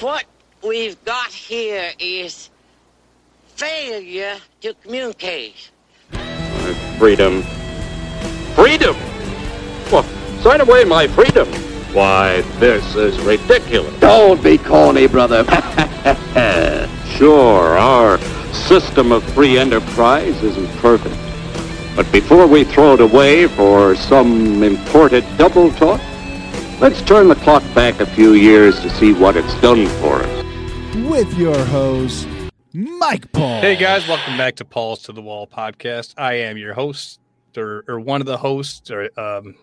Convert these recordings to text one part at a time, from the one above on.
what we've got here is failure to communicate. Freedom. Freedom? Well, sign away my freedom. Why, this is ridiculous. Don't be corny, brother. Sure, our system of free enterprise isn't perfect. But before we throw it away for some imported double talk, let's turn the clock back a few years to see what it's done for us. with your host, Mike Paul. Hey guys, welcome back to Paul's to the Wall podcast. I am your host, or, or one of the hosts, or um,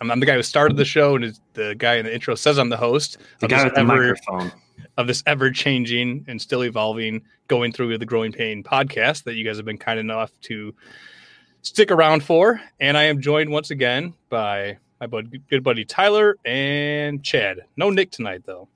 I'm, I'm the guy who started the show, and is the guy in the intro says I'm the host. The guy this with the microphone. of this ever changing and still evolving, going through the Growing Pain podcast that you guys have been kind enough to stick around for. And I am joined once again by my bud, good buddy Tyler and Chad. No Nick tonight though.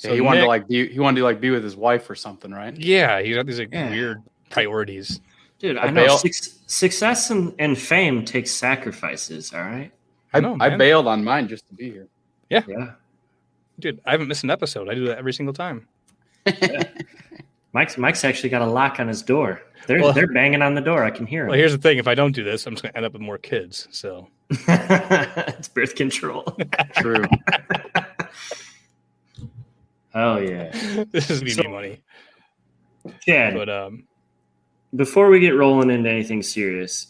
Yeah, he wanted Nick- to like be he wanted to like be with his wife or something, right? yeah, he's got these like Yeah. weird priorities. Dude, I I know bail- suc success and, and fame takes sacrifices, all right? I, I know, I man. bailed on mine just to be here. Yeah. Dude, I haven't missed an episode. I do that every single time. Mike's Mike's actually got a lock on his door. They're Well- they're banging on the door. I can hear them. Well, here's the thing: if I don't do this, I'm just gonna end up with more kids. So it's birth control. True. oh yeah. this is me So- money. Chad, But um, before we get rolling into anything serious,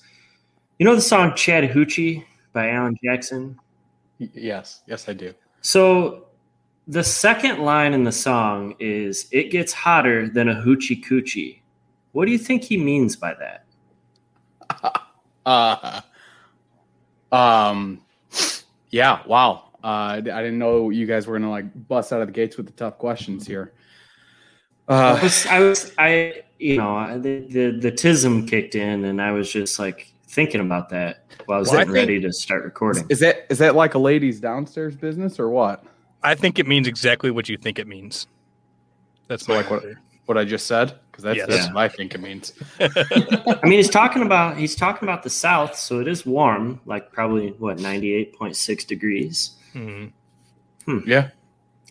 you know the song Chattahoochee by Alan Jackson? Y- yes, yes, I do. So the second line in the song is it gets hotter than a hoochie coochie. What do you think he means by that? Uh, um, yeah. Wow. Uh, I I didn't know you guys were gonna like bust out of the gates with the tough questions here. I Uh, was, I, was, I you know, I- the, the the tism kicked in, and I was just like thinking about that while I was Well, I getting think- ready to start recording. is that is that like a ladies downstairs business or what? I think it means exactly what you think it means. That's So like what- What I just said? Because that's Yes. that's Yeah. what I think it means. I mean, he's talking about he's talking about the South, so it is warm, like probably what ninety eight point six degrees. Mhm. Yeah.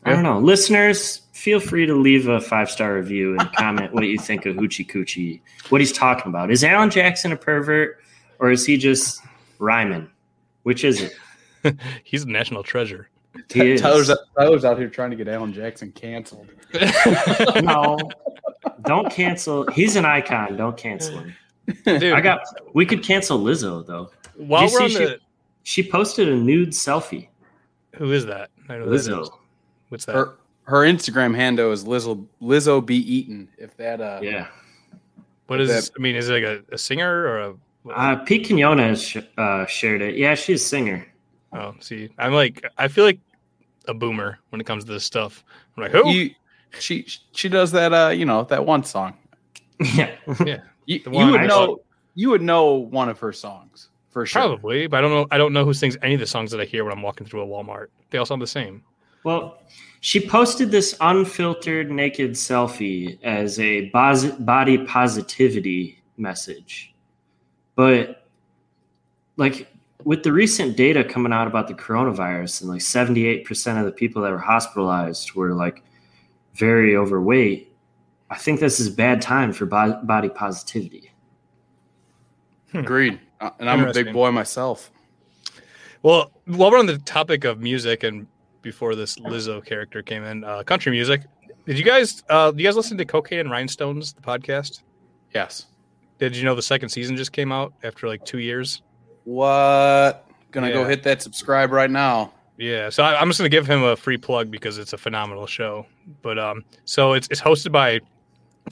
I don't know, listeners. Feel free to leave a five star review and comment what you think of Hoochie Coochie. What he's talking about is Alan Jackson a pervert, or is he just rhyming? Which is it? He's a national treasure. He is. Tyler's, Tyler's out here trying to get Alan Jackson canceled. no, don't cancel. He's an icon. Don't cancel him. Dude, I got. We could cancel Lizzo though. while Did we're on see the She posted a nude selfie. who is that? I know who that is. Lizzo. What's that? Her her Instagram handle is Lizzo Lizzo be eaten. If that uh Yeah. what is? that- I mean, is it like a, a singer or a? Uh, Pete Quinones has sh- uh, shared it. Yeah, she's a singer. Oh, see, I'm like, I feel like a boomer when it comes to this stuff. I'm like, who? you she she does that uh you know that one song. yeah. yeah, You, you would I know you would know one of her songs for sure. probably, but I don't know. I don't know who sings any of the songs that I hear when I'm walking through a Walmart. They all sound the same. Well, she posted this unfiltered naked selfie as a bos- body positivity message. But like with the recent data coming out about the coronavirus and like 78% of the people that were hospitalized were like very overweight, I think this is a bad time for bo- body positivity. Agreed. Uh, and I'm a big boy myself. Well, while we're on the topic of music, and before this Lizzo character came in, uh, country music. Did you guys? Uh, you guys listen to Cocaine and Rhinestones, the podcast? Yes. Did you know the second season just came out after like two years? What? Gonna go hit that subscribe right now. Yeah, so I, I'm just gonna give him a free plug because it's a phenomenal show. But um, so it's it's hosted by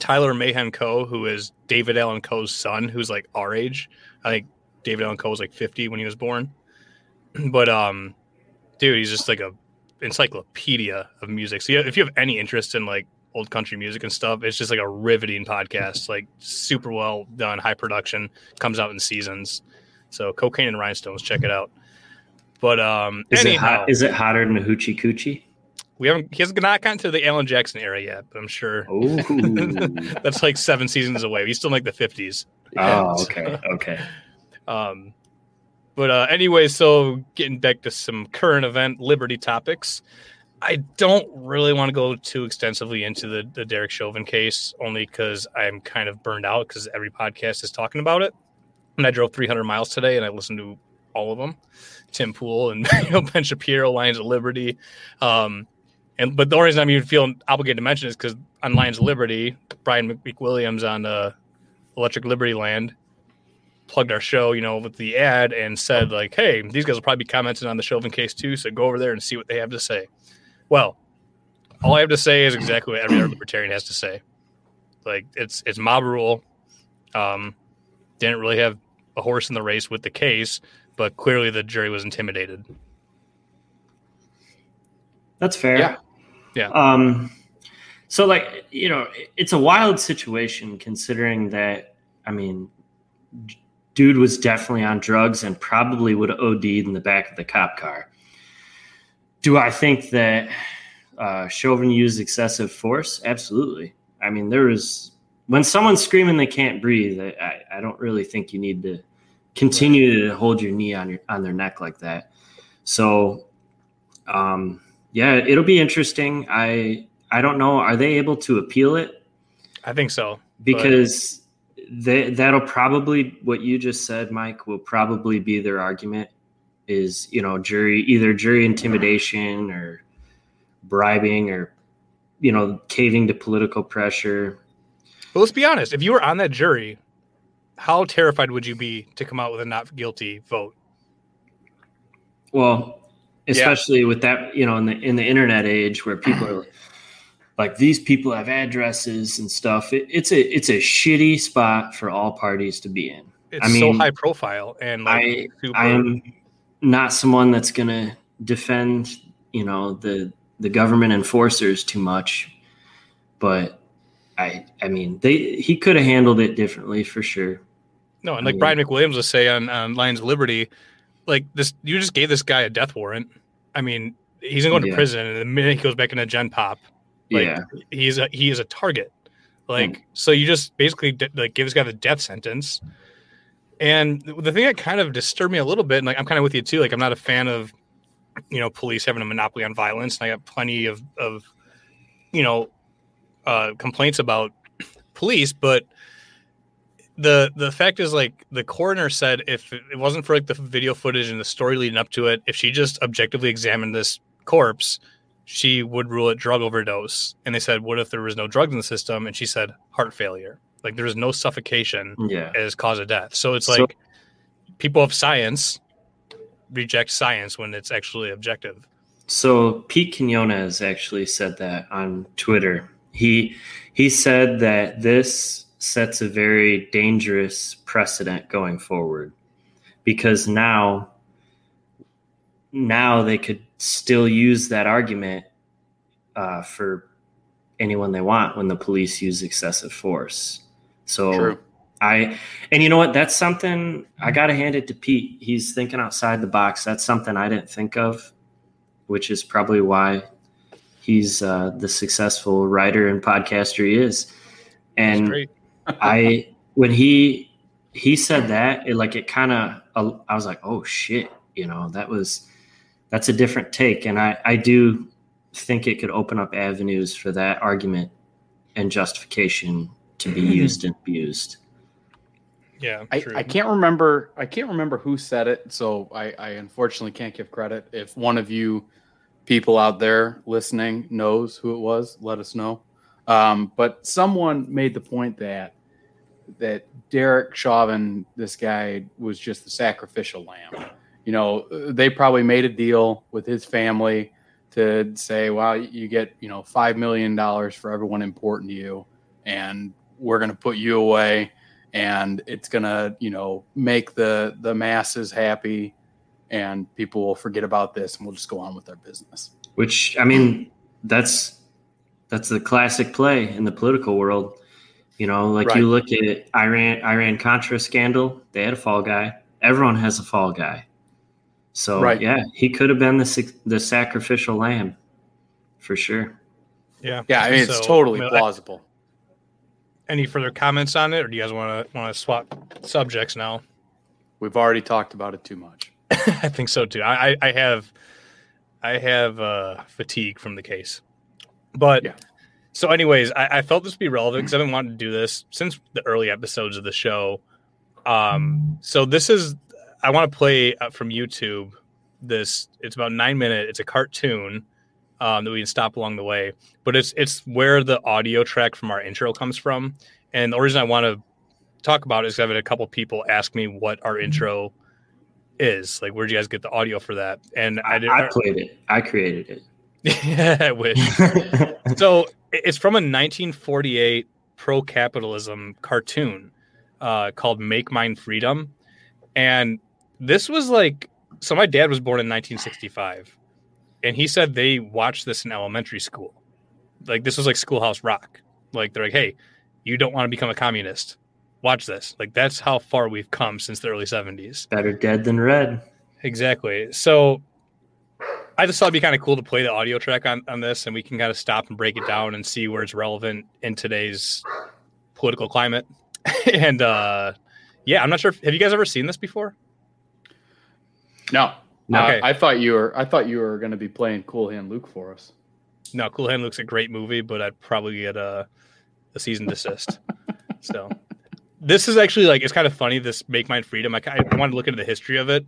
Tyler Mahan Coe, who is David Allan Coe's son, who's like our age. I think David Allan Coe was like 50 when he was born. But um, dude, he's just like a encyclopedia of music. So yeah, if you have any interest in like old country music and stuff, it's just like a riveting podcast. Like super well done, high production, comes out in seasons. So cocaine and rhinestones, check it out. But um, Is it anyhow, hot? Is it hotter than a hoochie coochie? we haven't he hasn't not gotten to the Alan Jackson era yet, but I'm sure Oh, that's like seven seasons away. He's still in like the fifties. oh, okay, okay. Um, but uh, anyway, so getting back to some current event Liberty topics. I don't really want to go too extensively into the, the Derek Chauvin case, only because I'm kind of burned out because every podcast is talking about it. And I drove 300 miles today and I listened to all of them Tim Pool and you know, Ben Shapiro, Lions of Liberty. Um, and but the only reason I'm even feeling obligated to mention is because on Lions of Liberty, Brian McWilliams on uh, Electric Liberty Land plugged our show, you know, with the ad and said like, "Hey, these guys will probably be commenting on the Chauvin case too, so go over there and see what they have to say." Well, all I have to say is exactly what every other libertarian has to say. Like it's it's mob rule. Um, didn't really have a horse in the race with the case, but clearly the jury was intimidated. That's fair. Yeah. Yeah. Um, so like you know, it's a wild situation considering that. I mean, dude was definitely on drugs and probably would have OD'd in the back of the cop car. Do I think that uh, Chauvin used excessive force? Absolutely. I mean, there was when someone's screaming they can't breathe. I, I don't really think you need to continue to hold your knee on your on their neck like that. So, um, yeah, it'll be interesting. I I don't know. Are they able to appeal it? I think so. Because they, that'll probably what you just said, Mike, will probably be their argument is you know jury either jury intimidation or bribing or you know caving to political pressure. But let's be honest: if you were on that jury, how terrified would you be to come out with a not guilty vote? Well, especially yeah. with that, you know, in the in the internet age where people are like these people have addresses and stuff. It, it's a it's a shitty spot for all parties to be in. It's I mean, so high profile, and like I super... I am not someone that's gonna defend you know the the government enforcers too much, but I I mean they he could have handled it differently for sure. No, and like I mean, Brian McWilliams will say on on Lions of Liberty, like this you just gave this guy a death warrant. I mean, he's to yeah. prison, and the minute he goes back into Gen Pop, like yeah. he's a he is a target. Like mm. so, you just basically like give this guy the death sentence. And the thing that kind of disturbed me a little bit, and like I'm kind of with you too. Like I'm not a fan of you know police having a monopoly on violence, and I got plenty of of you know uh, complaints about police, but the the fact is like the coroner said if it wasn't for like the video footage and the story leading up to it, if she just objectively examined this corpse, she would rule it drug overdose. And they said, what if there was no drugs in the system? And she said heart failure. Like there was no suffocation yeah. as cause of death. So it's so, like people of science reject science when it's actually objective. So Pete Quinones actually said that on Twitter. He he said that this sets a very dangerous precedent going forward because now now they could still use that argument uh, for anyone they want when the police use excessive force. So True. I and you know what? That's something I got to hand it to Pete. He's thinking outside the box. That's something I didn't think of, which is probably why he's uh, the successful writer and podcaster he is. And I when he he said that, it like it kind of I was like, oh shit, you know, that was that's a different take, and I I do think it could open up avenues for that argument and justification to be used and abused. Yeah, I, I, can't remember. I can't remember who said it, so I, I unfortunately can't give credit. If one of you people out there listening knows who it was, let us know. Um, but someone made the point that that Derek Chauvin, this guy, was just the sacrificial lamb. You know, they probably made a deal with his family to say, "Well, you get you know five million dollars for everyone important to you, and we're going to put you away, and it's going to you know make the the masses happy, and people will forget about this, and we'll just go on with our business." Which I mean, that's that's the classic play in the political world you know, like right. you look at Iran Iran Contra scandal, they had a fall guy. Everyone has a fall guy. So right. yeah, he could have been the the sacrificial lamb for sure. Yeah. Yeah, I mean so, it's totally plausible. Any further comments on it or do you guys want to want to swap subjects now? We've already talked about it too much. I think so too. I I have I have uh, fatigue from the case. But Yeah. So, anyways, I, I felt this would be relevant because I've been wanting to do this since the early episodes of the show. Um, so this is I want to play uh, from YouTube. This it's about nine minute. It's a cartoon um, that we can stop along the way, but it's it's where the audio track from our intro comes from. And the reason I want to talk about it is I've had a couple people ask me what our intro is. Like, where'd you guys get the audio for that? And I I, didn't. I played it. I created I wish. So it's from a 1948 pro capitalism cartoon uh, called Make Mine Freedom. And this was like, so my dad was born in 1965. And he said they watched this in elementary school. Like, this was like Schoolhouse Rock. Like, they're like, hey, you don't want to become a communist. Watch this. Like, that's how far we've come since the early 70s. Better dead than red. Exactly. So I just thought it'd be kind of cool to play the audio track on, on this and we can kind of stop and break it down and see where it's relevant in today's political climate. and uh yeah, I'm not sure if, have you guys ever seen this before? No. No. Uh, Okay. I thought you were I thought you were going to be playing Cool Hand Luke for us. No, Cool Hand Luke's a great movie, but I'd probably get a a season desist. so this is actually like it's kind of funny. This Make Mine Freedom. I, I wanted to look into the history of it.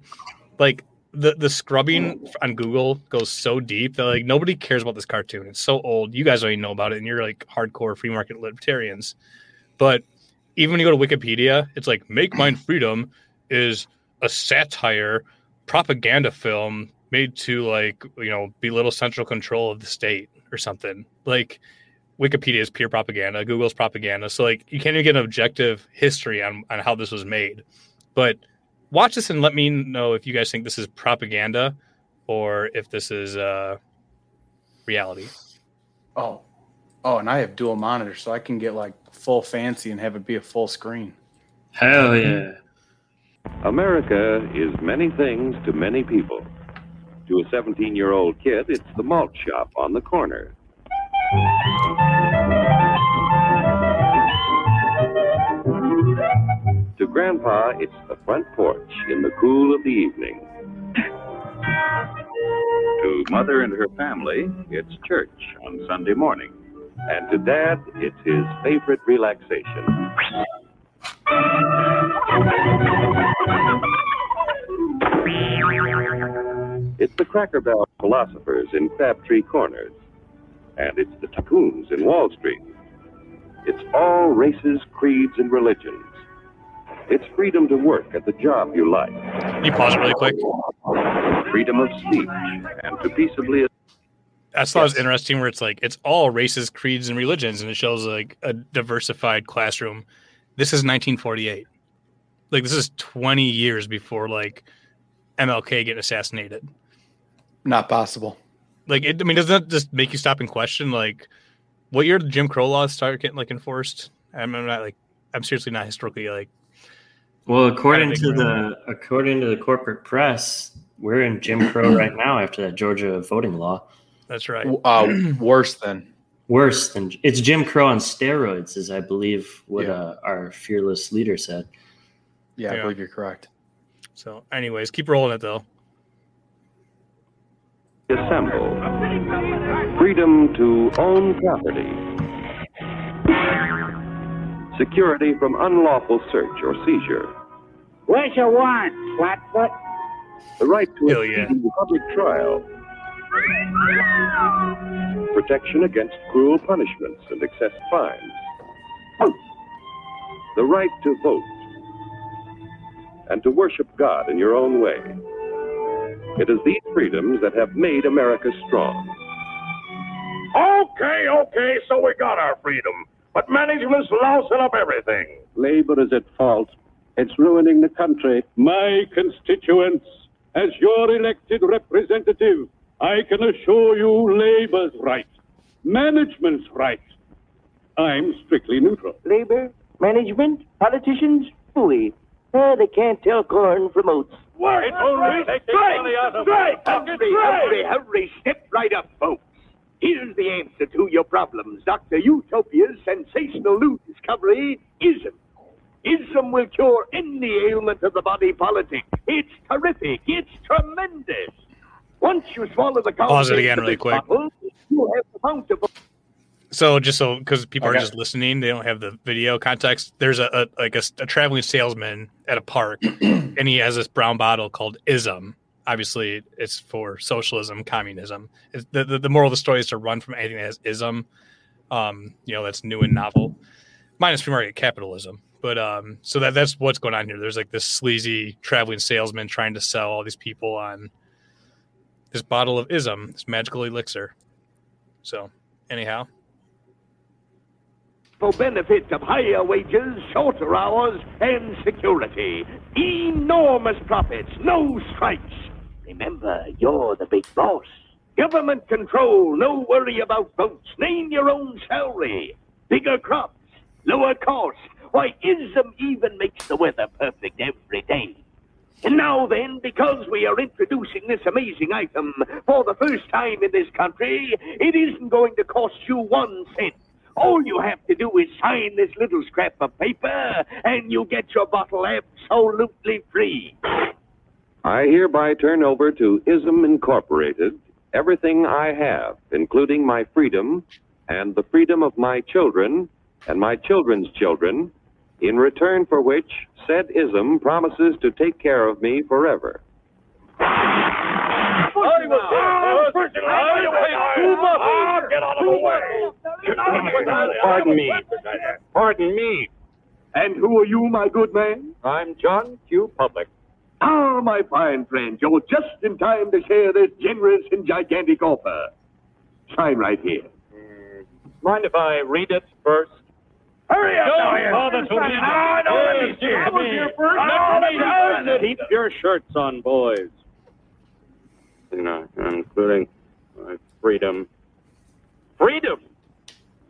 Like the the scrubbing on Google goes so deep that like nobody cares about this cartoon. It's so old. You guys even know about it, and you're like hardcore free market libertarians. But even when you go to Wikipedia, it's like Make Mine Freedom is a satire propaganda film made to like you know belittle central control of the state or something like wikipedia is pure propaganda google's propaganda so like you can't even get an objective history on, on how this was made but watch this and let me know if you guys think this is propaganda or if this is uh reality Oh. Oh, and I have dual monitors so I can get like full fancy and have it be a full screen. Hell yeah. America is many things to many people. To a 17 year old kid, it's the malt shop on the corner. Grandpa, it's the front porch in the cool of the evening. to Mother and her family, it's church on Sunday morning. And to Dad, it's his favorite relaxation. It's the Cracker Barrel philosophers in Crabtree Corners. And it's the tycoons in Wall Street. It's all races, creeds, and religions. It's freedom to work at the job you like, Can you pause it really quick freedom of speech, and to peaceably I thought it was interesting where it's like it's all races, creeds, and religions, and it shows like a diversified classroom. This is 1948. Like this is 20 years before like MLK getting assassinated. Not possible. Like it, I mean, doesn't that just make you stop and question like what year did Jim Crow laws start getting like enforced? I'm, I'm not like I'm seriously not historically like Well, according to room. the according to the corporate press, we're in Jim Crow right now after that Georgia voting law. that's right. Uh, worse than. Worse than it's Jim Crow on steroids, is I believe what Yeah. uh, our fearless leader said. Yeah, I Yeah. believe you're correct. So, anyways, keep rolling it though. assemble. Freedom to own property. Security from unlawful search or seizure. What you want, Flatfoot? The right to Hell a yeah. speedy public trial. Protection against cruel punishments and excessive fines. The right to vote. And to worship God in your own way. It is these freedoms that have made America strong. Okay, okay, so we got our freedom. But management's lousing up everything. Labor is at fault. It's ruining the country. My constituents, as your elected representative, I can assure you Labor's right, management's right. I'm strictly neutral. Labor, management, politicians, fooey. Oh, they can't tell corn from oats. Work! It's only taking money out of Strike! pocket. Hurry, hurry, hurry, step right up, folks. Here's the answer to your problems. Dr. Utopia's sensational new discovery, ISM. ISM will cure any ailment of the body politic. It's terrific. It's tremendous. Once you swallow the Pause it again really quick. bottle, you have the bountiful So just so because people are just listening, they don't have the video context. There's a, a like a, a traveling salesman at a park, and he has this brown bottle called Ism. Obviously, it's for socialism, communism. It's, the, the the moral of the story is to run from anything that has ism. Um, you know that's new and novel, minus free market capitalism. But um, so that that's what's going on here. There's like this sleazy traveling salesman trying to sell all these people on this bottle of ism, this magical elixir. So anyhow. For benefits of higher wages, shorter hours, and security. Enormous profits, no strikes. Remember, you're the big boss. Government control, no worry about votes. Name your own salary. Bigger crops, lower costs. Why, ISM even makes the weather perfect every day. And now then, because we are introducing this amazing item for the first time in this country, it isn't going to cost you one cent. All you have to do is sign this little scrap of paper, and you get your bottle absolutely free. I hereby turn over to ISM Incorporated everything I have, including my freedom and the freedom of my children and my children's children, in return for which said ISM promises to take care of me forever. Pardon me. Pardon me. And who are you, my good man? I'm John Q. Public. Ah, my fine friend, you're just in time to share this generous and gigantic offer. Sign right here. Mind if I read it first? Hurry up, now, Ah, no, let me see it. I was here first. Ah, let me see it. Keep your shirts on, boys. You know, including my freedom. Freedom?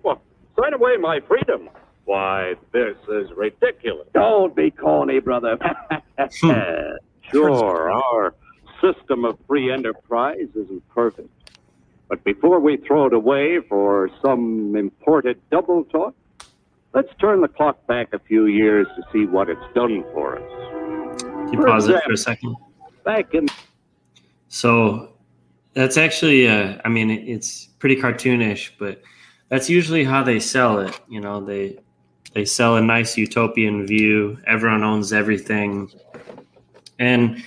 Well, sign away my freedom. Why, this is ridiculous. Don't be corny, brother. Sure, our system of free enterprise isn't perfect. But before we throw it away for some imported double talk, let's turn the clock back a few years to see what it's done for us. Can you pause it for a second? Back in So that's actually, uh, I mean, it's pretty cartoonish, but that's usually how they sell it. You know, they they sell a nice utopian view. Everyone owns everything, and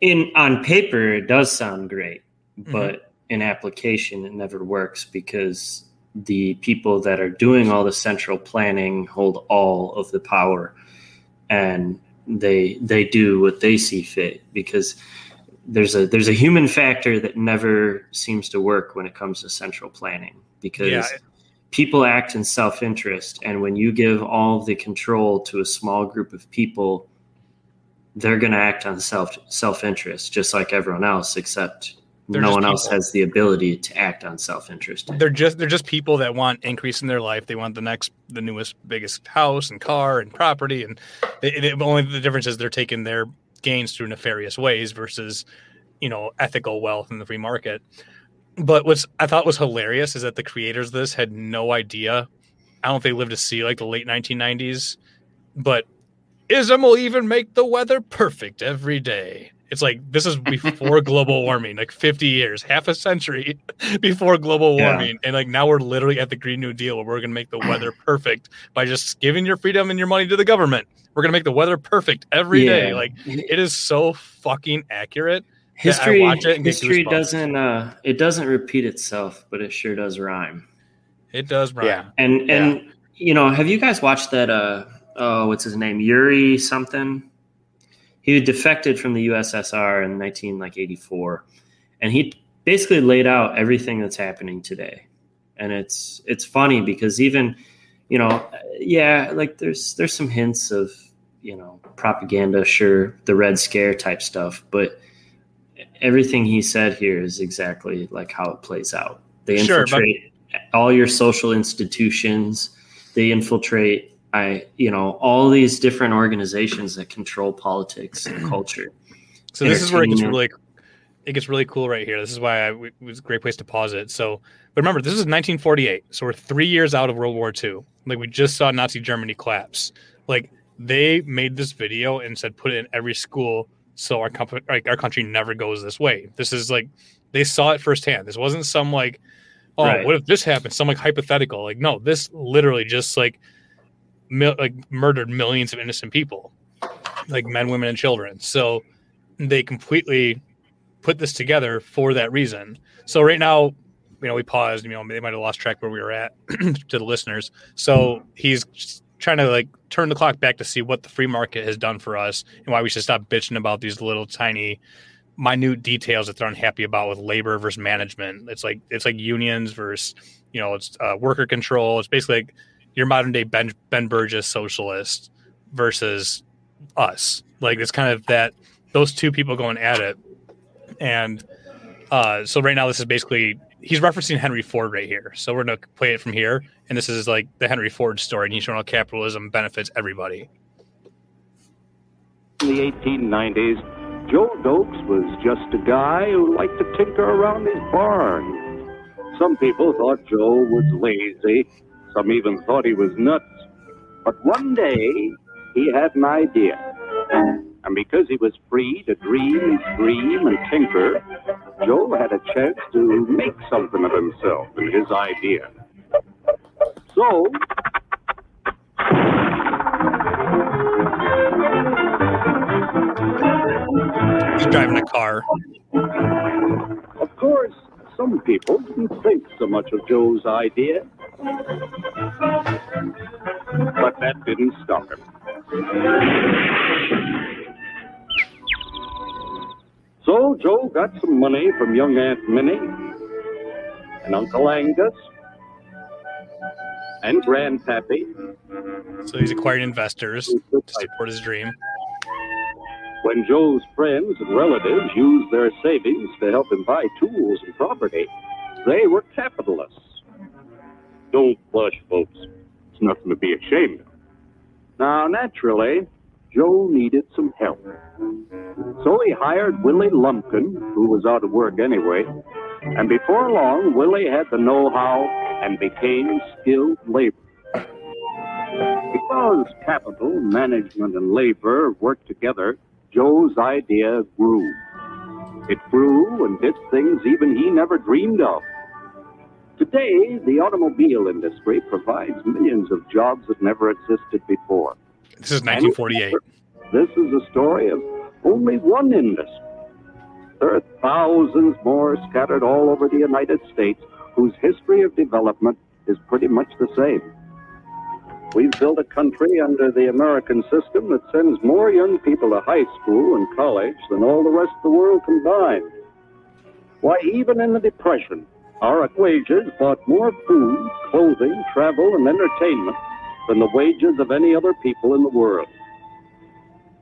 in on paper it does sound great, but in application it never works because the people that are doing all the central planning hold all of the power, and they they do what they see fit because there's a there's a human factor that never seems to work when it comes to central planning because Yeah. people act in self-interest and when you give all the control to a small group of people they're going to act on self self-interest just like everyone else except They're no one else has the ability to act on self-interest they're just they're just people that want increase in their life. They want the next, the newest, biggest house and car and property, and it, it, only the difference is they're taking their gains through nefarious ways versus, you know, ethical wealth in the free market. But what's I thought was hilarious is that the creators of this had no idea. I don't know if they lived to see like the late 1990s, but ism will even make the weather perfect every day. It's like this is before global warming, like 50 years, half a century before global Yeah. warming. And like now we're literally at the Green New Deal where we're going to make the weather perfect by just giving your freedom and your money to the government. We're going to make the weather perfect every day. Yeah. Like it is so fucking accurate. history watch it history doesn't uh it doesn't repeat itself but it sure does rhyme It does, rhyme. Yeah. And and you know, have you guys watched that? Uh, oh, what's his name? Yuri something. He defected from the USSR in nineteen like eighty four, and he basically laid out everything that's happening today. And it's it's funny because even you know, yeah, like there's there's some hints of you know propaganda, sure, the Red Scare type stuff, but everything he said here is exactly like how it plays out. They Sure, but- infiltrate all your social institutions. They infiltrate, I you know, all these different organizations that control politics and culture. So this is where it gets really it gets really cool right here. This is why I, it was a great place to pause it. So, but remember, this is 1948, so we're three years out of World War II. Like we just saw Nazi Germany collapse. Like they made this video and said put it in every school so our company, like our country, never goes this way. This is like They saw it firsthand. This wasn't some like, oh, Right. what if this happened? Some like hypothetical. Like, no, this literally just like, mil- like murdered millions of innocent people, like men, women, and children. So they completely put this together for that reason. So right now, you know, we paused. You know, they might have lost track where we were at to the listeners. So he's trying to like turn the clock back to see what the free market has done for us and why we should stop bitching about these little tiny minute details that they're unhappy about with labor versus management. It's like it's like unions versus you know it's uh, worker control. It's basically like your modern day Ben Ben Burgis socialist versus us. Like it's kind of that those two people going at it, and uh, so right now this is basically he's referencing Henry Ford right here. So we're gonna play it from here, and this is like the Henry Ford story, and he's showing how capitalism benefits everybody. In the 1890s, Joe Doakes was just a guy who liked to tinker around his barn. Some people thought Joe was lazy. Some even thought he was nuts. But one day, he had an idea. And because he was free to dream and dream and tinker, Joe had a chance to make something of himself and his idea. So, He's driving a car. Of course, some people didn't think so much of Joe's idea. But that didn't stop him. So Joe got some money from young Aunt Minnie and Uncle Angus and Grandpappy. So he's acquiring investors to support his dream. When Joe's friends and relatives used their savings to help him buy tools and property, they were capitalists. Don't blush, folks. It's nothing to be ashamed of. Now, naturally, Joe needed some help. So he hired Willie Lumpkin, who was out of work anyway, and before long, Willie had the know how and became skilled labor. Because capital, management, and labor worked together, Joe's idea grew. It grew and did things even he never dreamed of. Today, the automobile industry provides millions of jobs that never existed before. This is 1948. This is a story of only one industry. There are thousands more scattered all over the United States whose history of development is pretty much the same. We've built a country under the American system that sends more young people to high school and college than all the rest of the world combined. Why, even in the Depression, our wages bought more food, clothing, travel, and entertainment than the wages of any other people in the world.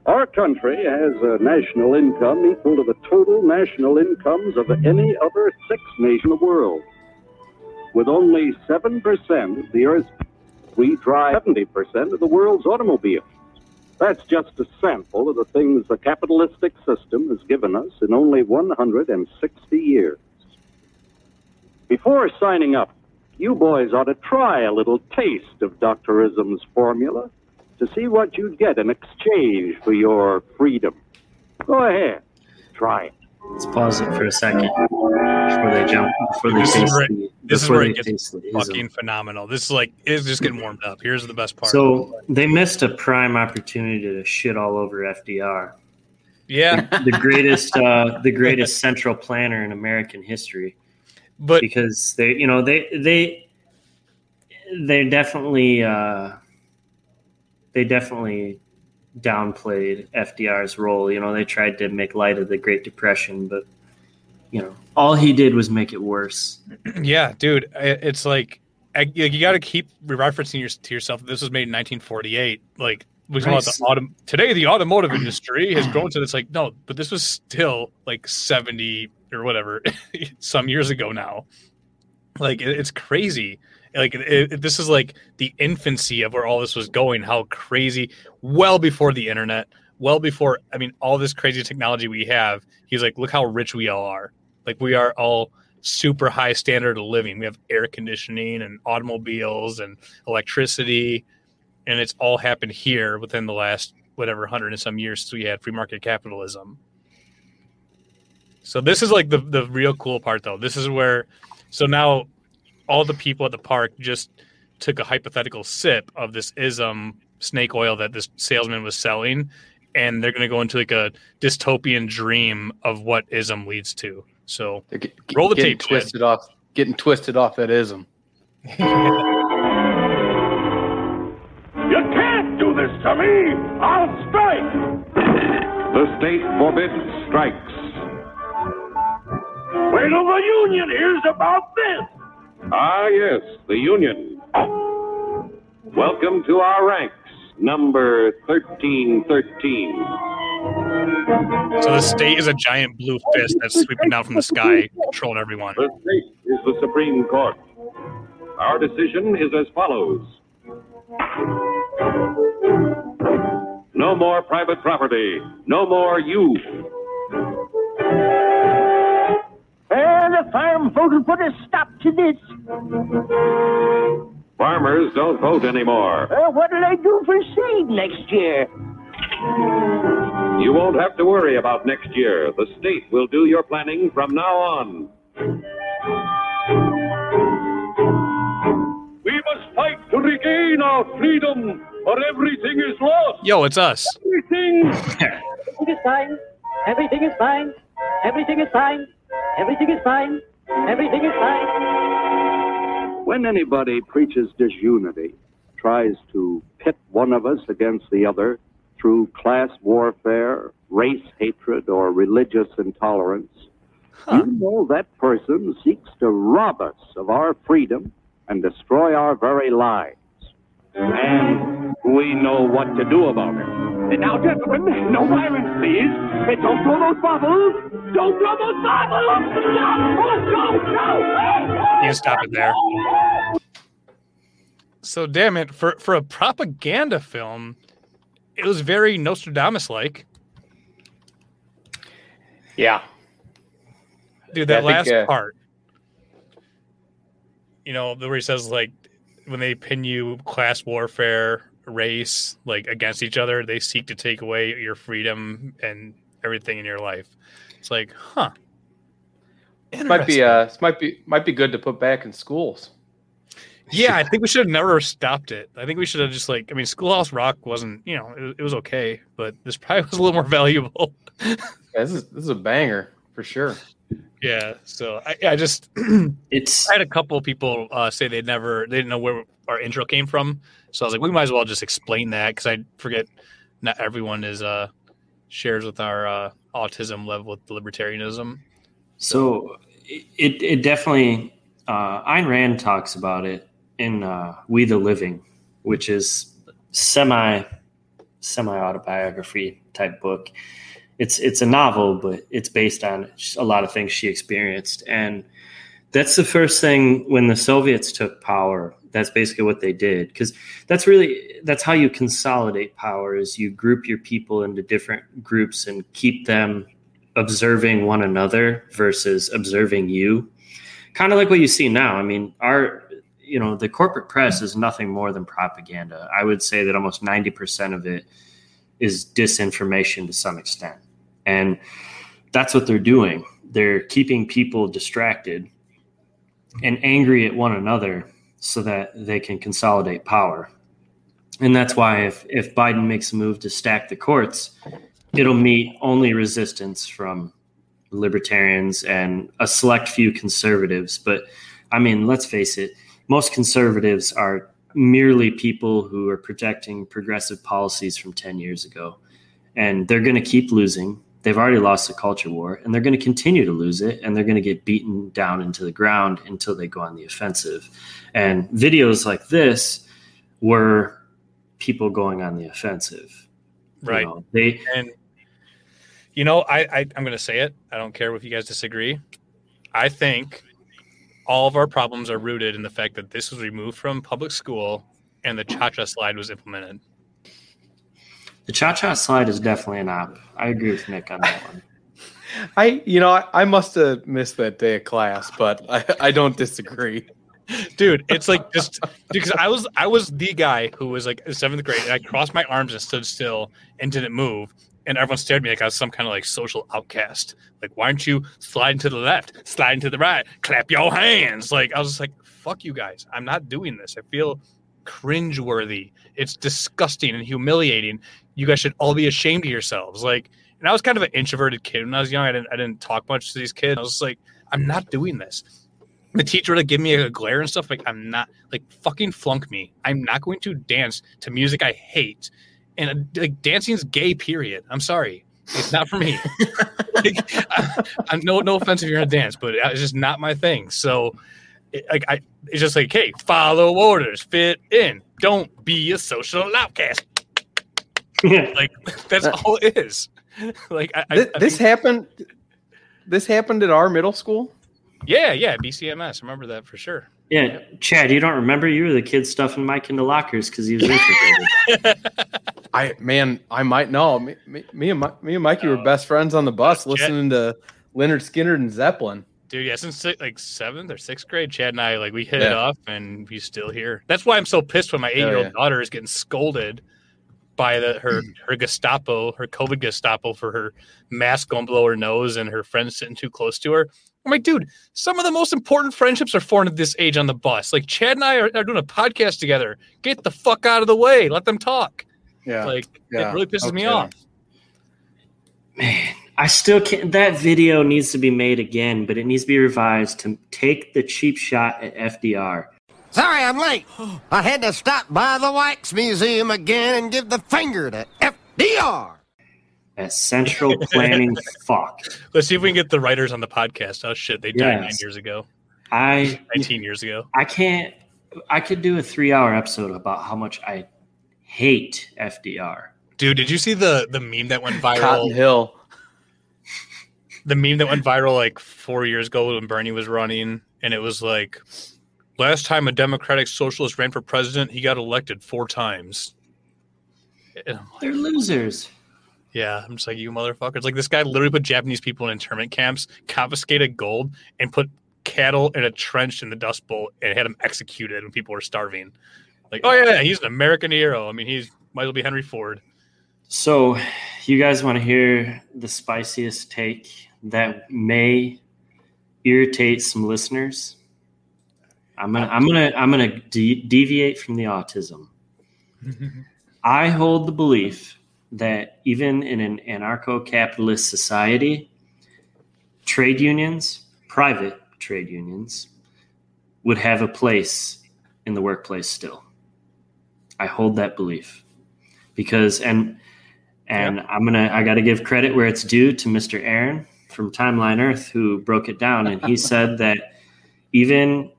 Our country has a national income equal to the total national incomes of any other six nation in the world. With only 7% of the Earth's we drive 70% of the world's automobiles. That's just a sample of the things the capitalistic system has given us in only 160 years. Before signing up, you boys ought to try a little taste of Doctorism's formula to see what you'd get in exchange for your freedom. Go ahead, try it. Let's pause it for a second before they jump. Before they This is where, the- this is where it gets taste the ism. fucking phenomenal. This is like it's just getting warmed up. Here's the best part. So they missed a prime opportunity to shit all over FDR, yeah, the greatest, uh, the greatest central planner in American history. But because they, you know, they they they definitely uh, they definitely downplayed FDR's role. You know, they tried to make light of the Great Depression, but you know, all he did was make it worse. yeah, dude, it's like I, you got to keep referencing your, to yourself. This was made in 1948. Like we talk about the autom- today, the automotive industry has grown to. It's like no, but this was still like 70 or whatever some years ago now. Like it, it's crazy. Like it, it- this is like the infancy of where all this was going. How crazy! Well before the internet, well before I mean all this crazy technology we have. He's like, look how rich we all are. Like we are all super high standard of living. We have air conditioning and automobiles and electricity, and it's all happened here within the last whatever hundred and some years since we had free market capitalism. So this is like the the real cool part though. This is where so now all the people at the park just took a hypothetical sip of this ism snake oil that this salesman was selling and they're going to go into like a dystopian dream of what ism leads to. So They're get, Roll the getting tape, Chad. twisted off, getting twisted off that ism. You can't do this to me! I'll strike! The state forbids strikes. Wait till the union hears about this! Ah, yes, the Union. Welcome to our ranks, number 1313. so the state is a giant blue fist that's sweeping down from the sky, controlling everyone. The state is the Supreme Court. Our decision is as follows. No more private property. No more you. And the farm folk will put a stop to this. Farmers don't vote anymore. Uh, what'll I do for seed next year? You won't have to worry about next year. The state will do your planning from now on. We must fight to regain our freedom, or everything is lost! Yo, it's us. Everything! Everything is fine. Everything is fine. Everything is fine. Everything is fine. Everything is fine. When anybody preaches disunity, tries to pit one of us against the other through class warfare, race hatred, or religious intolerance, you know that person seeks to rob us of our freedom and destroy our very lives. And we know what to do about it. And now, gentlemen, no violence, please. Hey, don't throw those bottles! Don't throw those bottles! No! No! No! You stop it there. So damn it, for for a propaganda film, it was very Nostradamus like. Yeah. Dude, that Yeah, last think, uh, part. You know, the where he says like when they pin you class warfare, race, like against each other, they seek to take away your freedom and everything in your life. It's like, huh. This might be Interesting. uh this might be might be good to put back in schools. Yeah, I think we should have never stopped it. I think we should have just like, I mean, Schoolhouse Rock wasn't, you know, it, it was okay, but this probably was a little more valuable. Yeah, this is this is a banger for sure. Yeah. So I, I just, It's I had a couple of people uh, say they'd never, they didn't know where our intro came from. So I was like, we might as well just explain that because I forget not everyone is, uh, shares with our uh, autism level with libertarianism. So it it definitely uh, Ayn Rand talks about it in uh, We the Living, which is semi semi autobiography type book. It's it's a novel, but it's based on a lot of things she experienced, and that's the first thing when the Soviets took power. That's basically what they did. Because that's really that's how you consolidate power is you group your people into different groups and keep them observing one another versus observing you. Kind of like what you see now. I mean our you know the corporate press is nothing more than propaganda. I would say that almost 90% of it is disinformation to some extent and that's what they're doing they're keeping people distracted and angry at one another so that they can consolidate power and that's why if, if biden makes a move to stack the courts it'll meet only resistance from libertarians and a select few conservatives. But I mean, let's face it, most conservatives are merely people who are projecting progressive policies from 10 years ago. And they're going to keep losing. They've already lost the culture war and they're going to continue to lose it. And they're going to get beaten down into the ground until they go on the offensive. And videos like this were people going on the offensive. You Right. know, they And you know, I, I I'm gonna say it. I don't care if you guys disagree. I think all of our problems are rooted in the fact that this was removed from public school and the cha-cha slide was implemented. The cha cha slide is definitely an op. I agree with Nick on that one. I you know I, I must have missed that day of class, but I, I don't disagree. Dude, it's like just because I was I was the guy who was like seventh grade and I crossed my arms and stood still and didn't move. and everyone stared at me like I was some kind of like social outcast. Like, why aren't you sliding to the left, sliding to the right, clap your hands? Like, I was just like, fuck you guys. I'm not doing this. I feel cringeworthy. It's disgusting and humiliating. You guys should all be ashamed of yourselves. Like, and I was kind of an introverted kid when I was young. I didn't I didn't talk much to these kids. I was like, I'm not doing this. The teacher would give me a glare and stuff. Like, I'm not like fucking flunk me. I'm not going to dance to music I hate. And like dancing's gay, period. I'm sorry. It's not for me. like, I, I'm no no offense if you're gonna dance, but it's just not my thing. So it, like I it's just like, hey, follow orders, fit in. Don't be a social outcast. Yeah. like that's uh, all it is. Like I, This, I, I this think- happened. This happened at our middle school. yeah, yeah, BCMS. Remember that for sure. Yeah, Chad, you don't remember you were the kid stuffing Mike into lockers because he was introverted. I man, I might know. Me, me, me and Mi- me and Mikey were uh, best friends on the bus, listening to Lynyrd Skynyrd and Zeppelin. Dude, yeah, since like seventh or sixth grade, Chad and I like we hit it off, and he's still here. That's why I'm so pissed when my eight year old daughter is getting scolded by the her her Gestapo, her COVID Gestapo for her mask going below her nose and her friends sitting too close to her. I'm like, dude, some of the most important friendships are formed at this age on the bus. Like Chad and I are, are doing a podcast together. Get the fuck out of the way. Let them talk. Yeah. Like Yeah, it really pisses no me off. Man, I still can't. That video needs to be made again, but it needs to be revised to take the cheap shot at FDR. Sorry I'm late. I had to stop by the Wax Museum again and give the finger to FDR. That central planning fuck. Let's see if we can get the writers on the podcast. Oh shit, they died nine years ago, I nineteen years ago. I can't. I could do a three-hour episode about how much I hate FDR. Dude, did you see the the meme that went viral? Cotton Hill. The meme that went viral like four years ago when Bernie was running, and it was like, last time a Democratic Socialist ran for president, he got elected four times. Eh, oh like, They're losers. yeah, I'm just like you motherfuckers. Like this guy literally put Japanese people in internment camps, confiscated gold, and put cattle in a trench in the Dust Bowl, and had them executed when people were starving. Like, oh yeah, he's an American hero. I mean, he's might as well be Henry Ford. So, you guys want to hear the spiciest take that may irritate some listeners? I'm gonna, I'm gonna, I'm gonna de- deviate from the autism. I hold the belief that even in an anarcho-capitalist society, trade unions, private trade unions, would have a place in the workplace still. I hold that belief because and and I'm gonna I got to give credit where it's due to Mr. Aaron from Timeline Earth who broke it down, and he said that even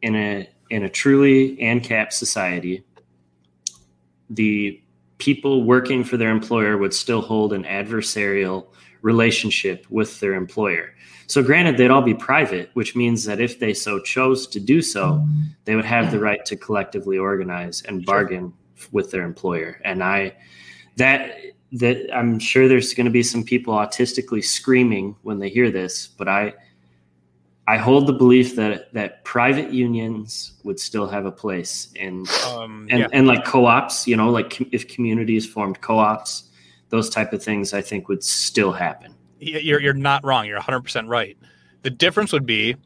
in a in a truly ANCAP society, the people working for their employer would still hold an adversarial relationship with their employer. So, granted, they'd all be private, which means that if they so chose to do so, they would have the right to collectively organize and bargain with their employer. And I, that, that I'm sure there's going to be some people autistically screaming when they hear this, but I, I hold the belief that that private unions would still have a place in Um, and, yeah. and like co-ops, you know, like if communities formed co-ops, those type of things, I think would still happen. you're you're not wrong. You're 100 percent right. The difference would be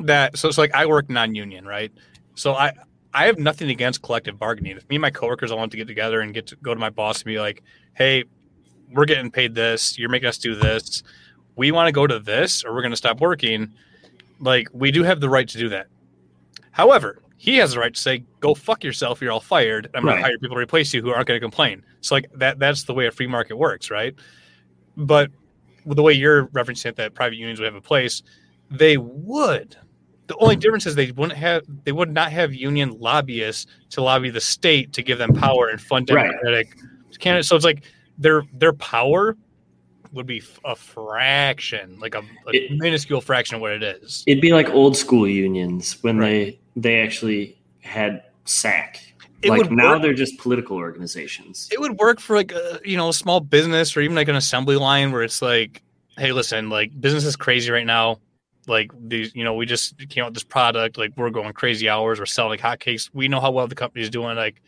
that so it's like I work non-union, right? So I I have nothing against collective bargaining. If me and my coworkers all want to get together and get to go to my boss and be like, "Hey, we're getting paid this. You're making us do this. We want to go to this, or we're going to stop working." Like we do have the right to do that. However, he has the right to say, "Go fuck yourself. You're all fired. I'm going to hire people to replace you who aren't going to complain." So like that that's the way a free market works, right? But with the way you're referencing it, that private unions would have a place, they would. The only difference is they wouldn't have they would not have union lobbyists to lobby the state to give them power and fund Right. democratic candidates. So it's like their their power would be a fraction, like a, a minuscule fraction of what it is. It'd be like old school unions when they they actually had SAC. It like now work- they're just political organizations. it would work for like a you know a small business or even like an assembly line where it's like hey listen like business is crazy right now like these you know we just came out with this product like we're going crazy hours we're selling like hotcakes we know how well the company's doing like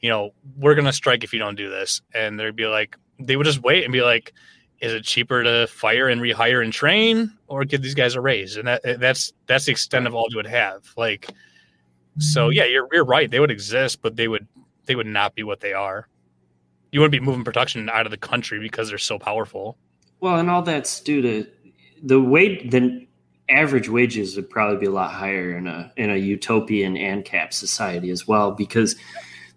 you know we're gonna strike if you don't do this and they'd be like they would just wait and be like, is it cheaper to fire and rehire and train or give these guys a raise? And that eh, that's that's the extent of all they would have. Like, so mm-hmm. yeah, you're you're right. They would exist, but they would they would not be what they are. You wouldn't be moving production out of the country because they're so powerful. Well, and all that's due to the way The average wages would probably be a lot higher in a in a utopian ANCAP society as well, because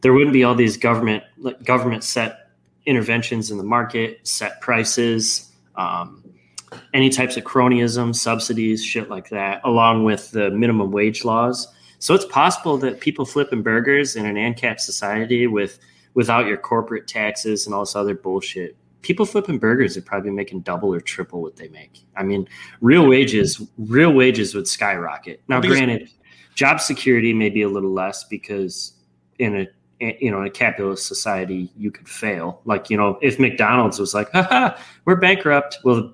there wouldn't be all these government government set interventions in the market, set prices, um, any types of cronyism, subsidies, shit like that, along with the minimum wage laws. So it's possible that people flipping burgers in an ANCAP society with without your corporate taxes and all this other bullshit, people flipping burgers are probably making double or triple what they make. I mean, real wages, real wages would skyrocket. Now, Because- granted, job security may be a little less because in a you know in a capitalist society you could fail. Like you know, if McDonald's was like, "Haha, we're bankrupt," well,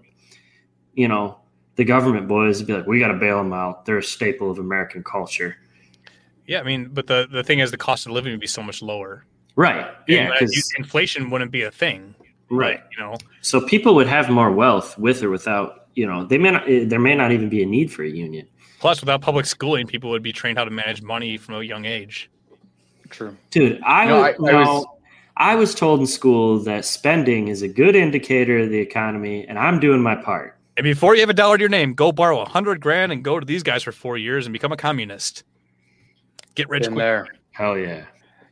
you know, the government boys would be like, "We got to bail them out. They're a staple of American culture." Yeah, I mean, but the the thing is, the cost of living would be so much lower. Right. Yeah. You- inflation wouldn't be a thing. Right. You know. So people would have more wealth with or without, you know, they may not, eh, there may not even be a need for a union. Plus, without public schooling, people would be trained how to manage money from a young age. True. Dude, I, No, was, I- I was- I was told in school that spending is a good indicator of the economy, and I'm doing my part. And before you have a dollar to your name, go borrow a hundred grand and go to these guys for four years and become a communist. Get rich Been quick. there. Hell yeah.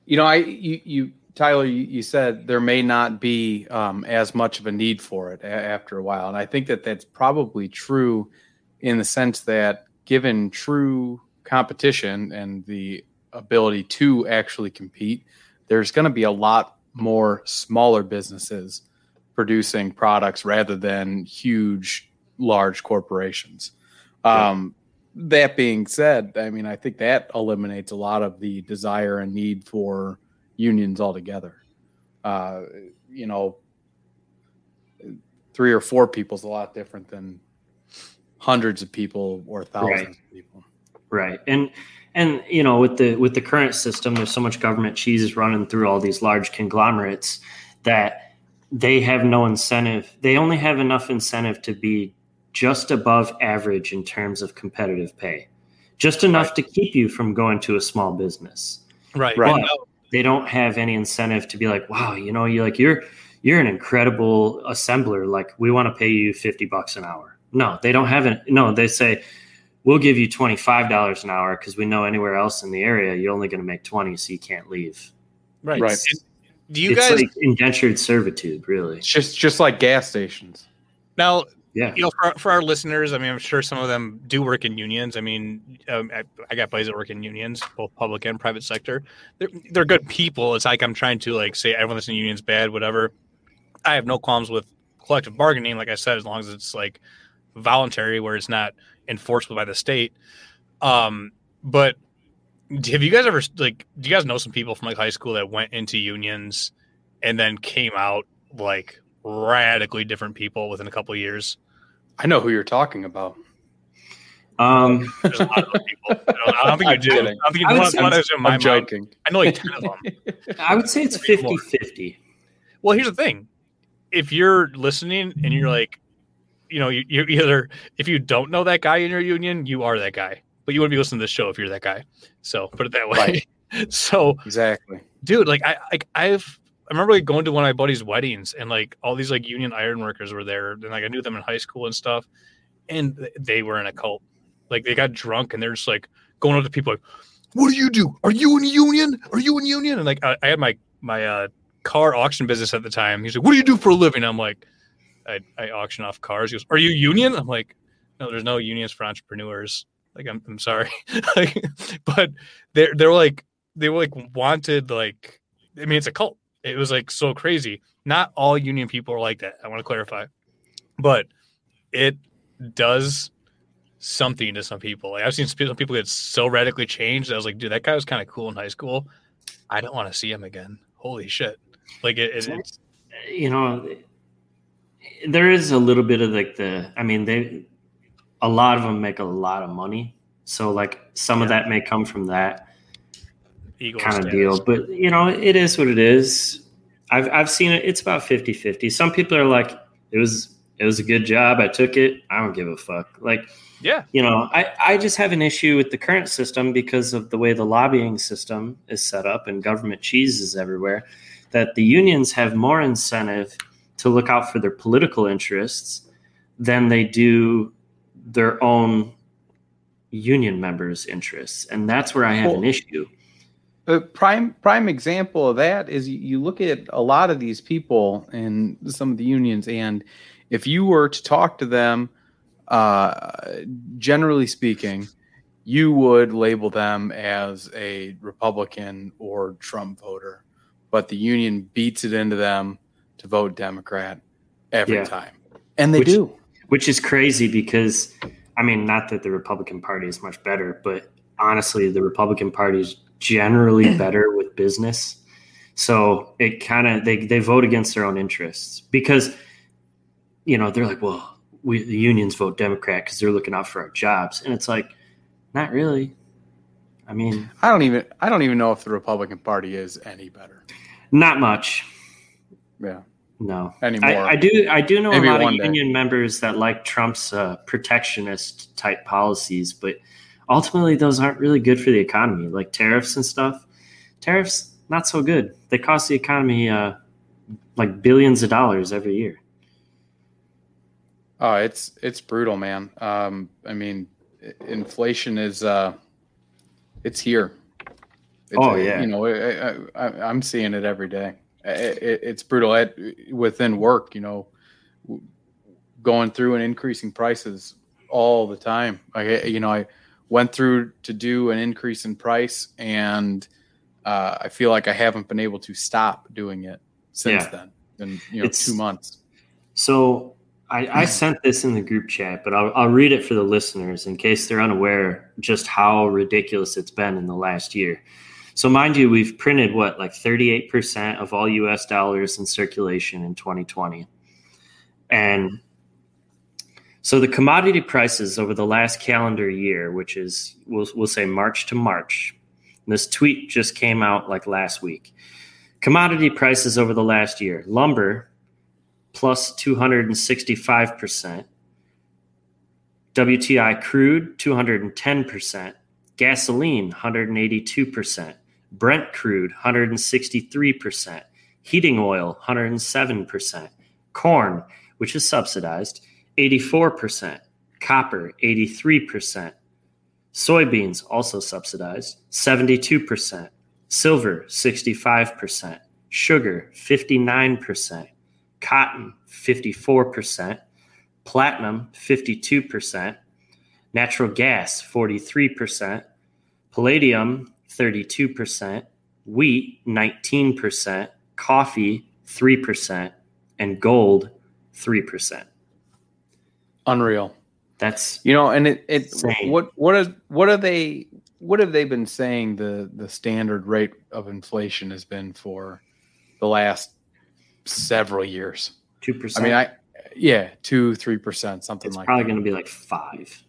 You know, I you, you Tyler, you, you said there may not be um, as much of a need for it a- after a while, and I think that that's probably true in the sense that given true competition and the ability to actually compete, there's going to be a lot more smaller businesses producing products rather than huge, large corporations. Um, that being said, I mean, I think that eliminates a lot of the desire and need for unions altogether. Uh, you know, three or four people is a lot different than hundreds of people or thousands Right. of people. Right. And and you know, with the with the current system, there's so much government cheese running through all these large conglomerates that they have no incentive. They only have enough incentive to be just above average in terms of competitive pay. Just enough to keep you from going to a small business. Right. But Right. They don't have any incentive to be like, wow, you know, you're like you're you're an incredible assembler. Like we want to pay you 50 bucks an hour. No, they don't have it. No, they say, we'll give you $25 an hour because we know anywhere else in the area you're only going to make 20 so you can't leave. Right. It's- Do you it's guys like indentured servitude, really. It's just just like gas stations. now? Yeah. You know, for, for our listeners, I mean, I'm sure some of them do work in unions. I mean, um, I, I got buddies that work in unions, both public and private sector. They're they're good people. It's like I'm trying to like say everyone that's in unions bad, whatever. I have no qualms with collective bargaining, like I said, as long as it's like voluntary, where it's not enforced by the state. Um, but have you guys ever like? Do you guys know some people from like high school that went into unions and then came out like radically different people within a couple of years? I know who you're talking about. Um, There's a lot of people. I don't, I don't think you I'm do. I kidding. don't think you I do. would One- say- one is in my I'm mind. joking. I know like 10 of them. I would say it's 50 50. Well, here's the thing: if you're listening and you're like, you know, you, you're either if you don't know that guy in your union, you are that guy, but you wouldn't be listening to this show if you're that guy. So put it that way. so Exactly. dude, like I like I've I remember like going to one of my buddy's weddings and like all these like union iron workers were there and like I knew them in high school and stuff, and they were in a cult. Like they got drunk and they're just like going up to people like, "What do you do? Are you in union? Are you in union?" And like I, I had my my uh, car auction business at the time. He's like, "What do you do for a living?" I'm like, "I I auction off cars." He goes, "Are you union?" I'm like, "No, there's no unions for entrepreneurs." Like I'm I'm sorry, but they're they're like they were like wanted like I mean it's a cult. It was like so crazy. Not all union people are like that. I want to clarify, but it does something to some people. Like I've seen some people get so radically changed. I was like, dude, that guy was kind of cool in high school. I don't want to see him again. Holy shit! Like it, it, it's you know there is a little bit of like the i mean they a lot of them make a lot of money so like some of that may come from that ego kind of deal but you know it is what it is I've I've seen it. It's about 50-50. Some people are like, it was it was a good job. I took it. I don't give a fuck. Like, Yeah. you know, I, I just have an issue with the current system because of the way the lobbying system is set up and government cheese is everywhere. That the unions have more incentive to look out for their political interests than they do their own union members' interests. And that's where I have an issue. A prime prime example of that is you, look at a lot of these people in some of the unions, and if you were to talk to them, uh, generally speaking, you would label them as a Republican or Trump voter, but the union beats it into them to vote Democrat every Yeah. time, and they Which- do. which is crazy because I mean, not that the Republican Party is much better, but honestly, the Republican Party is generally better with business. So it kind of they they vote against their own interests because you know they're like, well, we the unions vote Democrat because they're looking out for our jobs, and it's like, not really. I mean, I don't even I don't even know if the Republican Party is any better. not much. Yeah. No, Anymore. I, I do. I do know Maybe a lot of one day. union members that like Trump's uh, protectionist type policies, but ultimately those aren't really good for the economy. Like tariffs and stuff. Tariffs not so good. They cost the economy uh, like billions of dollars every year. Oh, it's it's brutal, man. Um, I mean, inflation is uh, it's here. It's, Oh, yeah. you know, I, I, I'm seeing it every day. I- It, it's brutal at, within work. You know, going through and increasing prices all the time. I, you know, I went through to do an increase in price, and uh, I feel like I haven't been able to stop doing it since Yeah. then. In you know, It's- two months. So I, I sent this in the group chat, but I'll, I'll read it for the listeners in case they're unaware just how ridiculous it's been in the last year. So, mind you, we've printed what, like 38% of all US dollars in circulation in 2020. And so the commodity prices over the last calendar year, which is, we'll, we'll say March to March, and this tweet just came out like last week. Commodity prices over the last year lumber plus 265%. WTI crude 210%, gasoline 182%, Brent crude 163%, heating oil 107%, corn, which is subsidized, 84%, copper 83%, soybeans also subsidized 72%, silver 65%, sugar 59%, cotton 54%, platinum 52%, natural gas 43%, palladium 32%, wheat 19%, coffee 3%, and gold 3%. Unreal. That's you know, and it, it Insane. what what are what are they what have they been saying the the standard rate of inflation has been for the last several years? 2%. I mean, I yeah, two three percent, something it's like probably going to be like 5.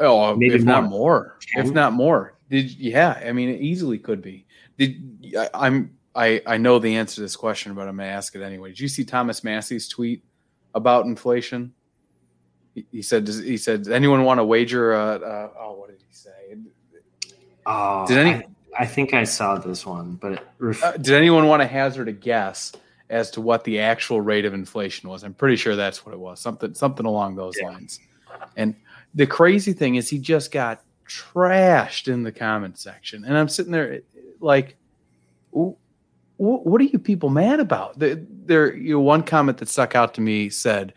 Oh, maybe if not more. more, if not more. Did yeah? I mean, it easily could be. Did I, I'm I I know the answer to this question, but I'm gonna ask it anyway. Did you see Thomas Massie's tweet about inflation? He, said, does, he said, does anyone want to wager? Uh, uh, oh, what did he say? Oh, Did any- I, I think I saw this one, but ref- Uh, did anyone want to hazard a guess as to what the actual rate of inflation was? I'm pretty sure that's what it was. Something something along those lines. And the crazy thing is, he just got trashed in the comment section, and I'm sitting there like, "Wh- wh- what are you people mad about? There, there you know, one comment that stuck out to me said,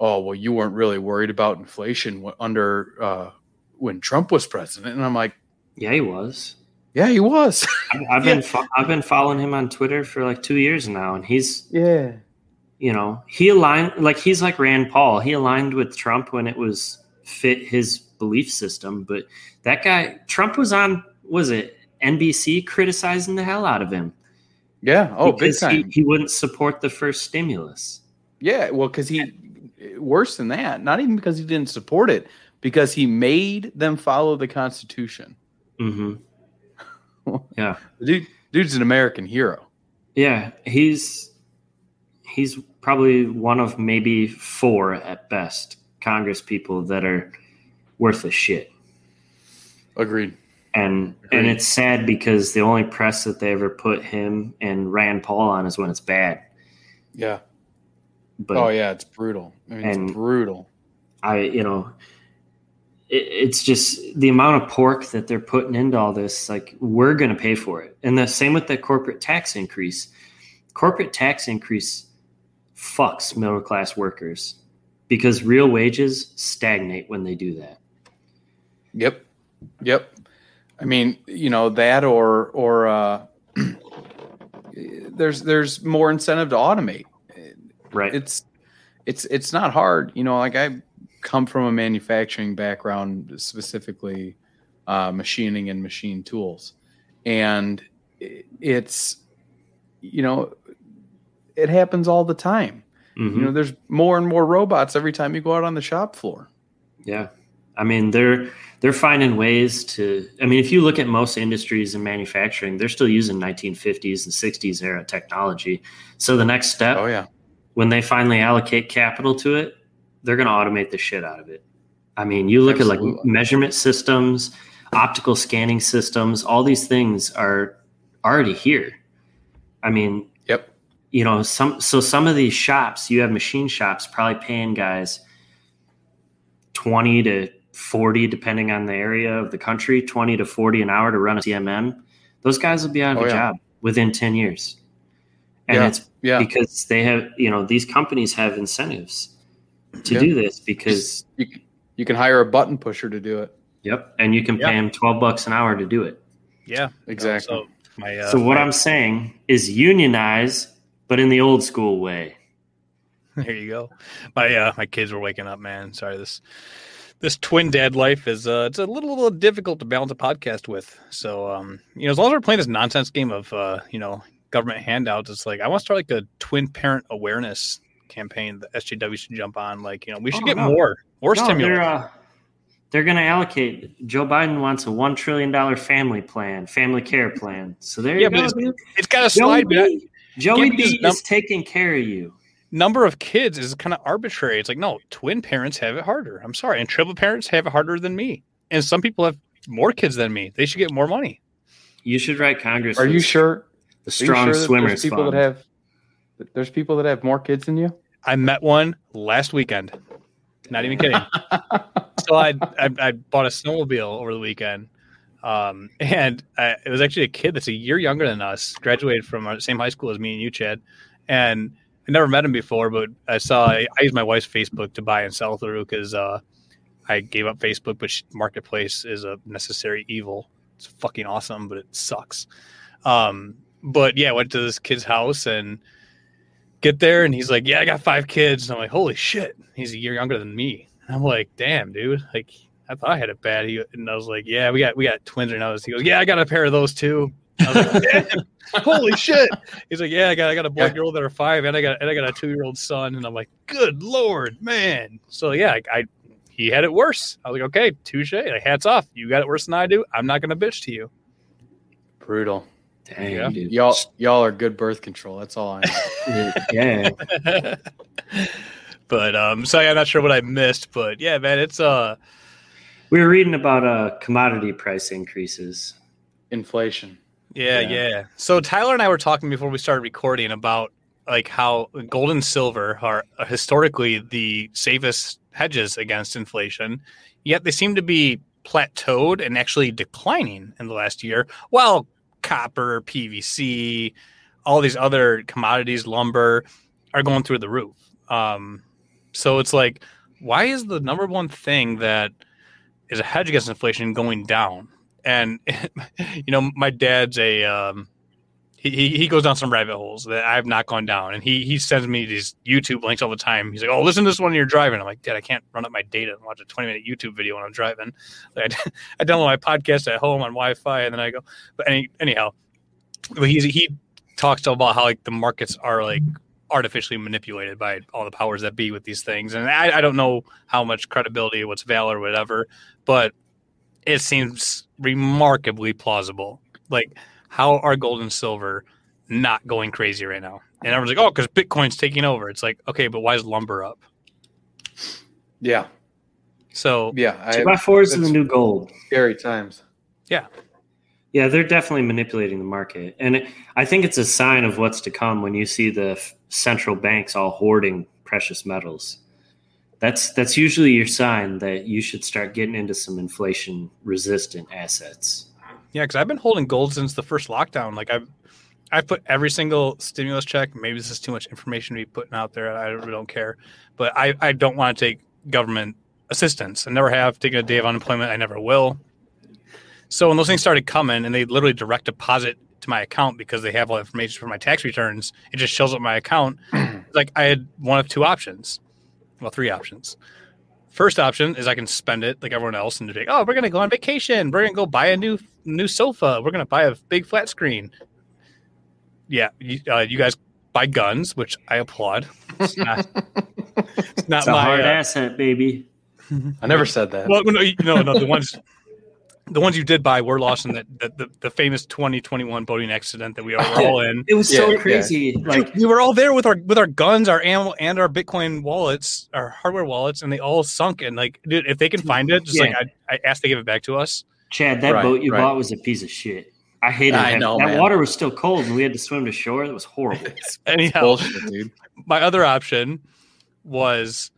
"Oh, well, you weren't really worried about inflation under uh, when Trump was president," and I'm like, yeah, he was. "Yeah, he was." I- I've been fo- I've been following him on Twitter for like two years now, and he's yeah. you know he aligned like he's like Rand Paul. He aligned with Trump when it was fit his belief system, but that guy Trump was on was it NBC criticizing the hell out of him. Yeah. Oh, big time. He, he wouldn't support the first stimulus. Yeah, well, because he worse than that. Not even because he didn't support it, because he made them follow the Constitution. Mm-hmm. Yeah. Dude, dude's an American hero. Yeah, he's he's probably one of maybe four at best Congress people that are worth a shit. Agreed. And Agreed. and it's sad because the only press that they ever put him and Rand Paul on is when it's bad. Yeah. But oh yeah, it's brutal. I mean, it's brutal. I, you know, it, it's just the amount of pork that they're putting into all this. Like, we're going to pay for it. And the same with the corporate tax increase. Corporate tax increase fucks middle class workers because real wages stagnate when they do that. Yep. Yep. I mean, you know, that or or uh there's there's more incentive to automate. Right. It's it's it's not hard. You know, like I come from a manufacturing background, specifically uh, machining and machine tools, and it's you know it happens all the time. Mhm. You know, there's more and more robots every time you go out on the shop floor. Yeah. I mean, they're they're finding ways to. I mean, if you look at most industries in manufacturing, they're still using 1950s and 60s era technology. So the next step, Oh yeah, when they finally allocate capital to it, they're going to automate the shit out of it. I mean, you look at like measurement systems, optical scanning systems, all these things are already here. I mean, yep, you know, some so some of these shops, you have machine shops probably paying guys 20 to 40 depending on the area of the country, 20 to 40 an hour to run a CMM. Those guys will be out of Oh, a yeah. job within 10 years. And Yeah, it's yeah. because they have, you know, these companies have incentives to Yeah. do this because you you can hire a button pusher to do it. yep, and you can pay Yeah. them 12 bucks an hour to do it. Yeah, Exactly. So my uh, so what my- I'm saying is unionize but in the old school way. There you go. My uh, my kids were waking up, man. Sorry, this this twin dad life is uh, it's a little little difficult to balance a podcast with. So um, you know, as long as we're playing this nonsense game of uh, you know, government handouts, it's like I want to start like a twin parent awareness campaign that SJW should jump on. Like, you know, we should Oh, get no. more more No, stimulus. They're, uh, they're going to allocate. Joe Biden wants a one trillion dollar family plan, family care plan. So there Yeah, you but go. it's- dude. it's got a slide. but I- B, Joey Yeah, because B num- is taking care of you. number of kids is kind of arbitrary. It's like, no, twin parents have it harder. I'm sorry. And triple parents have it harder than me. And some people have more kids than me. They should get more money. You should write Congress. Are you sure? The strong sure swimmers There's people fund. that have. There's people that have more kids than you. I met one last weekend. Not even kidding. so I, I I bought a snowmobile over the weekend, um, and I, it was actually a kid that's a year younger than us, graduated from our same high school as me and you, Chad, and I never met him before, but I saw I, I used my wife's Facebook to buy and sell through because uh, I gave up Facebook, but sh- Marketplace is a necessary evil. It's fucking awesome, but it sucks. Um, but yeah, I went to this kid's house and get there and he's like, Yeah, I got five kids. And I'm like, Holy shit. He's a year younger than me. And I'm like, damn, dude. Like I thought I had it bad. He, and I was like, Yeah, we got we got twins right now. He goes, Yeah, I got a pair of those too. Like, Holy shit. He's like, Yeah, I got I got a boy Yeah. girl that are five and I got and I got a two year old son. And I'm like, Good lord, man. So yeah, I, I he had it worse. I was like, Okay, touche. Like hats off. You got it worse than I do. I'm not gonna bitch to you. Brutal. Dang, Yeah. dude. Y'all, y'all are good birth control. That's all I know. yeah. but um so yeah, I'm not sure what I missed, but yeah, man, it's uh We were reading about uh, commodity price increases. Inflation. Yeah, Yeah. yeah, So Tyler and I were talking before we started recording about like how gold and silver are historically the safest hedges against inflation, yet they seem to be plateaued and actually declining in the last year, while copper, PVC, all these other commodities, lumber, are going through the roof. Um, so it's like, why is the number one thing that is a hedge against inflation going down? And you know, my dad's a um, he, he goes down some rabbit holes that I've not gone down, and he he sends me these YouTube links all the time. He's like, "Oh, listen to this one you're driving." I'm like, "Dad, I can't run up my data and watch a 20 minute YouTube video when I'm driving." Like, I, I download my podcast at home on Wi-Fi, and then I go. But any, anyhow, but he's he talks about how like the markets are like artificially manipulated by all the powers that be with these things, and I, I don't know how much credibility, what's valid, or whatever, but it seems remarkably plausible. Like, how are gold and silver not going crazy right now. And everyone's like, oh, because Bitcoin's taking over. It's like, okay, but why is lumber up? Yeah. So yeah, Two by fours is the new gold. Scary times. Yeah. Yeah, they're definitely manipulating the market, and it, I think it's a sign of what's to come when you see the f- central banks all hoarding precious metals. That's that's usually your sign that you should start getting into some inflation resistant assets. Yeah, because I've been holding gold since the first lockdown. Like I've I've put every single stimulus check. Maybe this is too much information to be putting out there. I really don't care, but I I don't want to take government assistance. I never have taken a day of unemployment. I never will. So when those things started coming and they literally direct deposit to my account because they have all the information for my tax returns, it just shows up my account. like I had one of two options. Well, three options. First option is I can spend it like everyone else and be like, oh, we're gonna go on vacation. We're gonna go buy a new new sofa. We're gonna buy a big flat screen. Yeah, you, uh, you guys buy guns, which I applaud. It's not, it's not It's a my hard uh, asset, baby. I never said that. well, no, you- no, no. The ones, the ones you did buy were lost in that the, the, the famous 2021 boating accident that we were all in. It was so crazy. Like we were all there with our with our guns, our ammo, and our Bitcoin wallets, our hardware wallets, and they all sunk. And like, dude, if they can find it, just like I, I asked, they give it back to us. Chad, that Right, boat you right. bought was a piece of shit. I hated I that. know, that man. water was still cold, and we had to swim to shore. That was horrible. Anyhow, Bullshit, dude. my other option was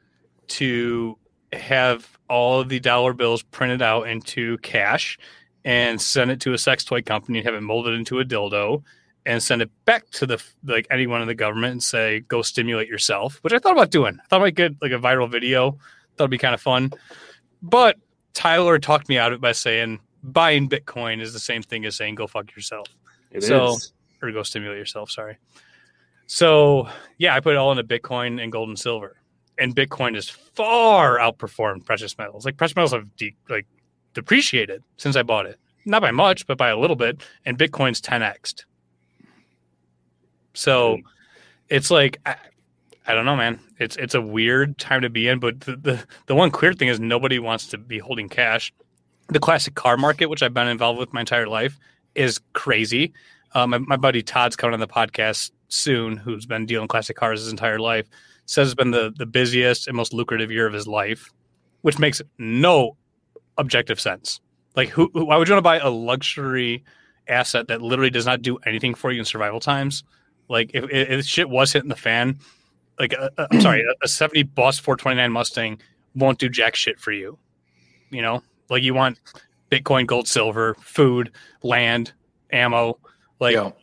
to have all of the dollar bills printed out into cash and send it to a sex toy company and have it molded into a dildo and send it back to the like anyone in the government and say go stimulate yourself which i thought about doing i thought i might get like a viral video thought it'd be kind of fun but tyler talked me out of it by saying buying bitcoin is the same thing as saying go fuck yourself It so is. or go stimulate yourself sorry so yeah, I put it all into Bitcoin and gold and silver, and Bitcoin has far outperformed precious metals. Like precious metals have de- like depreciated since I bought it, not by much, but by a little bit, and Bitcoin's 10xed. So it's like I, don't know, man. It's it's a weird time to be in, but the, the the one clear thing is nobody wants to be holding cash. The classic car market, which I've been involved with my entire life, is crazy. Um, my, my buddy Todd's coming on the podcast soon, who's been dealing classic cars his entire life, says it's been the, the busiest and most lucrative year of his life, which makes no objective sense. Like, who, who- why would you want to buy a luxury asset that literally does not do anything for you in survival times? Like, if, if shit was hitting the fan, like, i I'm sorry, a, a 70 Boss 429 Mustang won't do jack shit for you. You know, like you want Bitcoin, gold, silver, food, land, ammo. Like, Yo,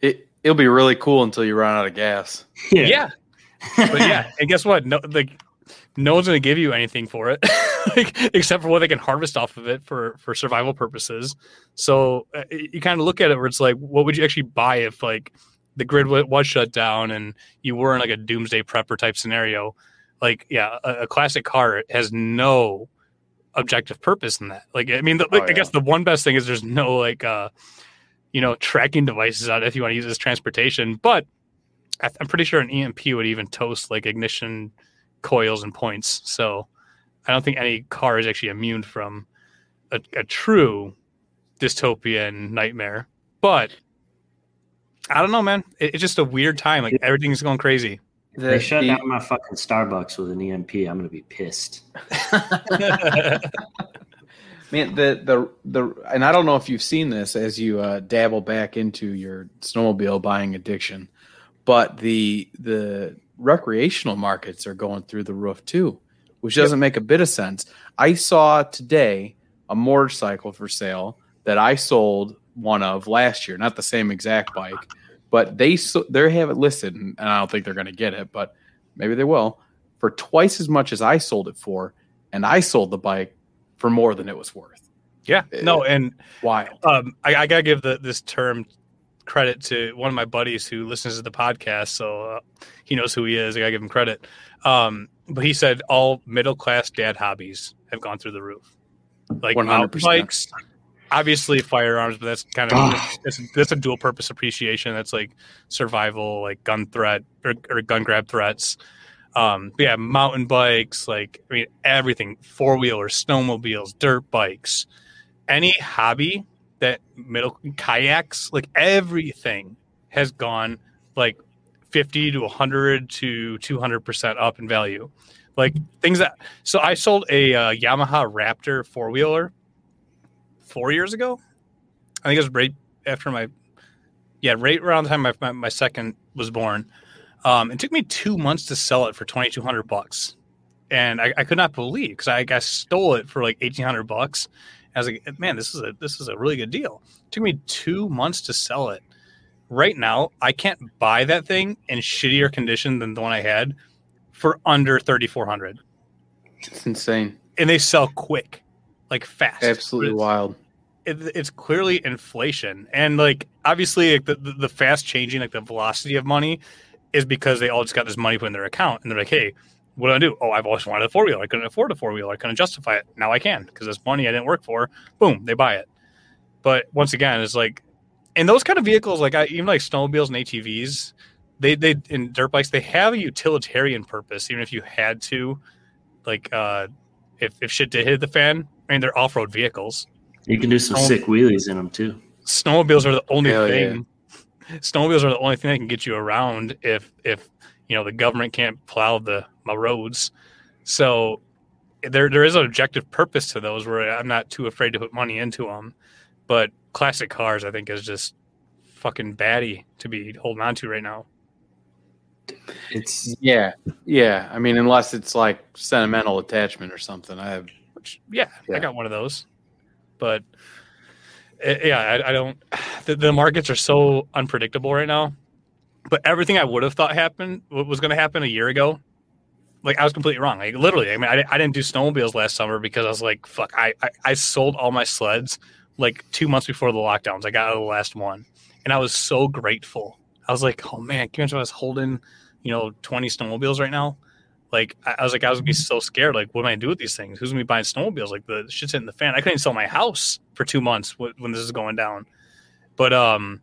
it it'll be really cool until you run out of gas. yeah. but yeah, and guess what? No, like no one's going to give you anything for it, like, except for what they can harvest off of it for for survival purposes. So uh, you kind of look at it where it's like, what would you actually buy if like the grid was shut down and you were in like a doomsday prepper type scenario? Like, yeah, a, a classic car has no objective purpose in that. Like, I mean, the, Oh, I guess the one best thing is there's no like, uh, you know, tracking devices on it if you want to use as transportation, but I- I'm pretty sure an EMP would even toast like ignition coils and points. So I don't think any car is actually immune from a, a true dystopian nightmare. But I don't know, man. It- it's just a weird time. Like everything's going crazy. they shut down my fucking Starbucks with an EMP. I'm gonna be pissed. Man, the the the and I don't know if you've seen this as you uh, dabble back into your snowmobile buying addiction, but the the recreational markets are going through the roof too, which doesn't make a bit of sense. I saw today a motorcycle for sale that I sold one of last year, not the same exact bike, but they they have it listed, and I don't think they're going to get it, but maybe they will for twice as much as I sold it for, and I sold the bike for more than it was worth. Yeah, no, and why? Um, I, I gotta give the, this term credit to one of my buddies who listens to the podcast, so uh, he knows who he is. I gotta give him credit. Um, but he said all middle class dad hobbies have gone through the roof, like mountain 100%. bikes, obviously firearms, but that's kind of that's, that's a dual purpose appreciation. That's like survival, like gun threat or, or gun grab threats. Um, yeah, mountain bikes, like I mean everything, four wheelers, snowmobiles, dirt bikes, any hobby that middle kayaks, like everything has gone like 50 to 100 to 200% up in value. Like things that, so I sold a uh, Yamaha Raptor four wheeler four years ago. I think it was right after my, yeah, right around the time my, my, my second was born. Um, it took me two months to sell it for 2200 bucks. And I, I could not believe because I, I stole it for like 1800 bucks. I was like, man, this is a this is a really good deal. It took me two months to sell it. Right now, I can't buy that thing in shittier condition than the one I had for under thirty four hundred. It's insane. And they sell quick, like fast. Absolutely It's- wild. It, it's clearly inflation, and like obviously, like the, the fast changing, like the velocity of money, is because they all just got this money put in their account, and they're like, hey. What do I do? Oh, I've always wanted a four wheeler. I couldn't afford a four wheeler. I couldn't justify it. Now I can because this money I didn't work for. Boom, they buy it. But once again, it's like, and those kind of vehicles, like I, even like snowmobiles and ATVs, they they in dirt bikes, they have a utilitarian purpose. Even if you had to, like, uh if if shit did hit the fan, I mean, they're off road vehicles. You can do some Oh. sick wheelies in them too. Snowmobiles are the only Hell thing. Snowmobiles are the only thing that can get you around if if you know the government can't plow the my roads. So there there is an objective purpose to those where I'm not too afraid to put money into them. But classic cars, I think, is just fucking batty to be holding on to right now. It's yeah, yeah. I mean, unless it's like sentimental attachment or something. I have, which yeah, I got one of those. But eh, yeah, I, I don't. The, the markets are so unpredictable right now. But everything I would have thought happened what was going to happen a year ago, like I was completely wrong. Like literally, I mean, I, I didn't do snowmobiles last summer because I was like, fuck, I, I I sold all my sleds like two months before the lockdowns. I got out of the last one, and I was so grateful. I was like, oh man, can you imagine I was holding, you know, twenty snowmobiles right now? Like I I was like, I was gonna be so scared. Like, what am I gonna do with these things? Who's gonna be buying snowmobiles? Like the shit's hitting the fan. I couldn't even sell my house for two months wh- when this is going down. But um,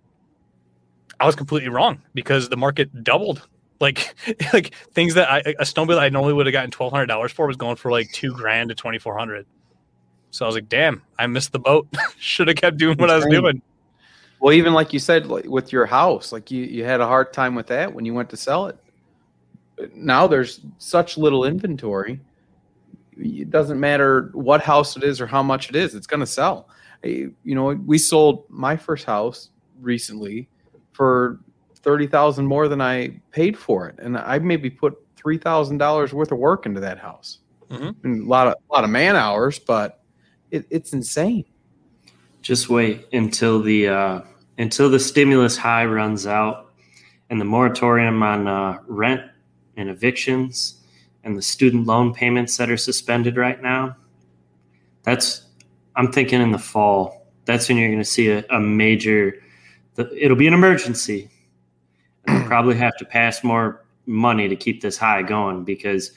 I was completely wrong because the market doubled. Like like things that I a snowmobile I normally would have gotten twelve hundred dollars for was going for like two grand to twenty four hundred. So I was like, damn, I missed the boat. Should have kept doing what I was doing. well, even like you said, like with your house, like you you had a hard time with that when you went to sell it. Now there's such little inventory. It doesn't matter what house it is or how much it is; it's going to sell. You know, we sold my first house recently for thirty thousand more than I paid for it, and I maybe put three thousand dollars worth of work into that house. Mhm. And a lot of a lot of man hours, but it, it's insane. just wait until the uh, until the stimulus high runs out and the moratorium on uh, rent and evictions and the student loan payments that are suspended right now. That's I'm thinking in the fall. That's when you're going to see a, a major. The, it'll be an emergency. And they'll probably have to pass more money to keep this high going because,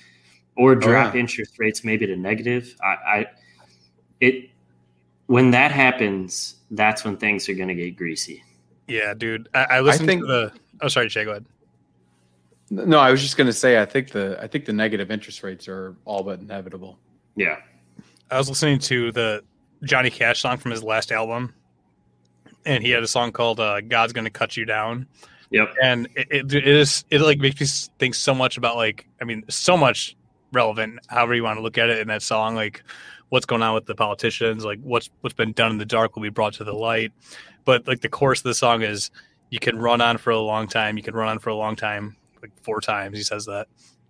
or oh, drop yeah. interest rates maybe to negative. I, I it when that happens, that's when things are going to get greasy. Yeah, dude. I, I listened think- to the. Oh, sorry, Jay. Go ahead. No, I was just going to say I think the I think the negative interest rates are all but inevitable. Yeah. I was listening to the Johnny Cash song from his last album, and he had a song called uh, "God's Gonna Cut You Down." Yep. And it, it, it is it like makes me think so much about like I mean so much relevant however you want to look at it in that song like what's going on with the politicians like what's what's been done in the dark will be brought to the light but like the chorus of the song is you can run on for a long time you can run on for a long time like four times he says that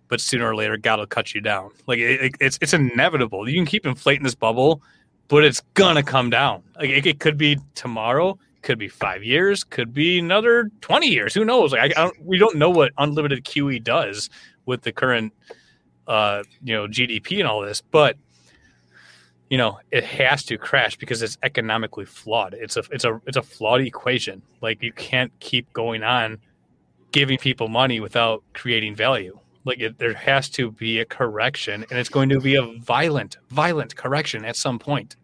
but sooner or later God will cut you down. Like it, it- it's it's inevitable. You can keep inflating this bubble, but it's gonna come down. Like it, it could be tomorrow, could be five years, could be another twenty years. Who knows? Like I, I don't, we don't know what unlimited QE does with the current, uh, you know, GDP and all this, but you know it has to crash because it's economically flawed. It's a it's a it's a flawed equation. Like you can't keep going on giving people money without creating value. Like it, there has to be a correction, and it's going to be a violent, violent correction at some point.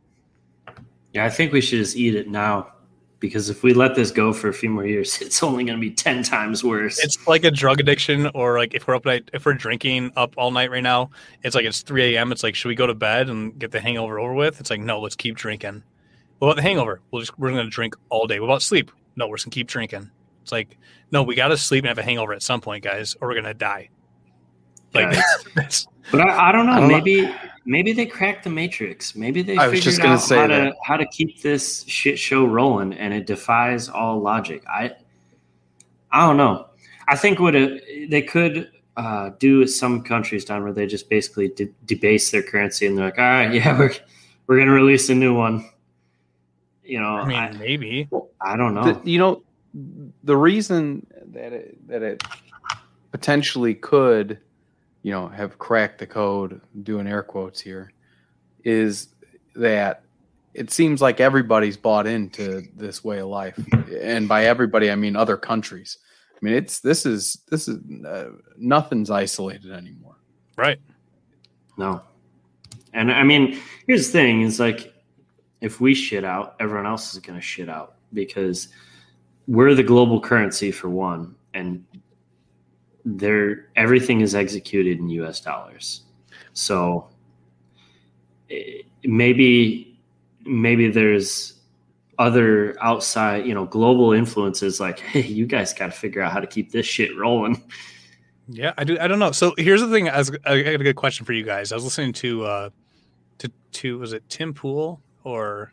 Yeah, I think we should just eat it now because if we let this go for a few more years, it's only going to be 10 times worse. It's like a drug addiction, or like if we're up night, if we're drinking up all night right now, it's like it's 3 a.m. It's like, should we go to bed and get the hangover over with? It's like, no, let's keep drinking. What about the hangover? We'll just we're going to drink all day. What about sleep? No, we're just going to keep drinking. It's like, no, we got to sleep and have a hangover at some point, guys, or we're gonna die. Like, Yeah. that's, that's But I, I don't know. I don't know. maybe maybe they cracked the matrix. Maybe they I was figured just gonna out say how that. to how to keep this shit show rolling, and it defies all logic. I I don't know. I think what it, they could uh, do is some countries down where they just basically de- debase their currency, and they're like, all right, yeah, we're we're gonna release a new one. You know, I mean, I, maybe. I don't know. The- you know, the reason that it, that it potentially could, you know, have cracked the code, doing air quotes here, is that it seems like everybody's bought into this way of life, and by everybody I mean other countries. I mean, it's this is this is uh, nothing's isolated anymore. Right. No. And I mean, here's the thing: is like, if we shit out, everyone else is going to shit out because we're the global currency for one, and there everything is executed in U.S. dollars. So eh, maybe maybe there's other outside, you know, global influences like, hey, you guys got to figure out how to keep this shit rolling. Yeah, I do. I don't know. So here's the thing. I, was, I got a good question for you guys. I was listening to uh to to was it Tim Pool or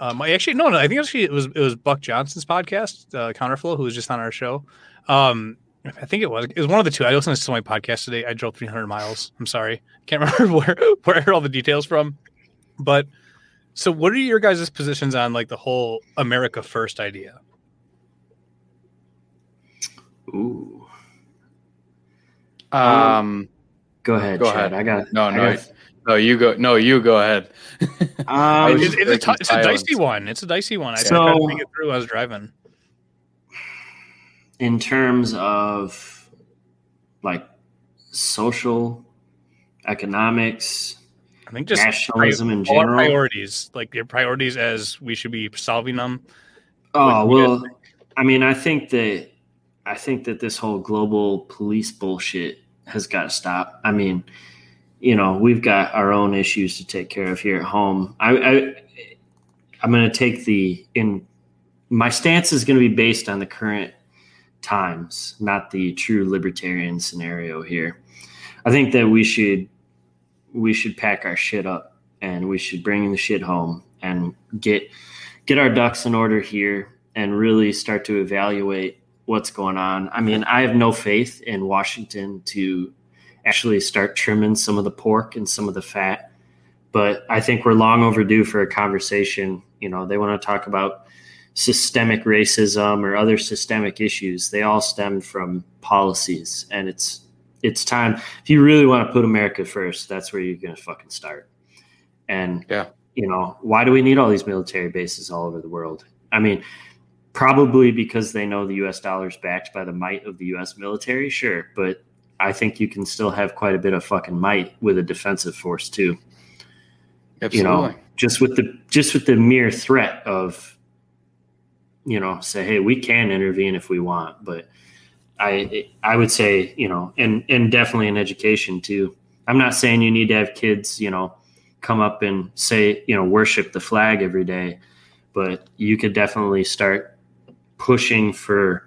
um I actually no no I think actually it was it was Buck Johnson's podcast uh, Counterflow who was just on our show. Um I think it was it was one of the two. I listened to my podcast today. I drove 300 miles. I'm sorry, can't remember where where I heard all the details from. But so, what are your guys' positions on like the whole America First idea? Ooh. Um, Go ahead, go Chad. ahead. I got no, I no, got- no. You go. No, you go ahead. Um, It's, it's, a, it's a dicey one. It's a dicey one. I So- tried to think it through. I was driving. in terms of like social economics I think just nationalism in general priorities, like your priorities as we should be solving them. oh What do you guys well i mean i think that i think that this whole global police bullshit has got to stop i mean you know we've got our own issues to take care of here at home i, I i'm going to take the in my stance is going to be based on the current times not the true libertarian scenario here i think that we should we should pack our shit up and we should bring the shit home and get get our ducks in order here and really start to evaluate what's going on. I mean, I have no faith in Washington to actually start trimming some of the pork and some of the fat, but I think we're long overdue for a conversation. You know, they want to talk about systemic racism or other systemic issues. They all stem from policies and it's it's time if you really want to put America first, that's where you're going to fucking start. And Yeah. you know, why do we need all these military bases all over the world? I mean, probably because they know the US dollar is backed by the might of the US military, sure, but I think you can still have quite a bit of fucking might with a defensive force too. Absolutely. You know, just with the just with the mere threat of you know, say, hey, we can intervene if we want, but I I would say, you know, and and definitely in education too. I'm not saying you need to have kids, you know, come up and say, you know, worship the flag every day, but you could definitely start pushing for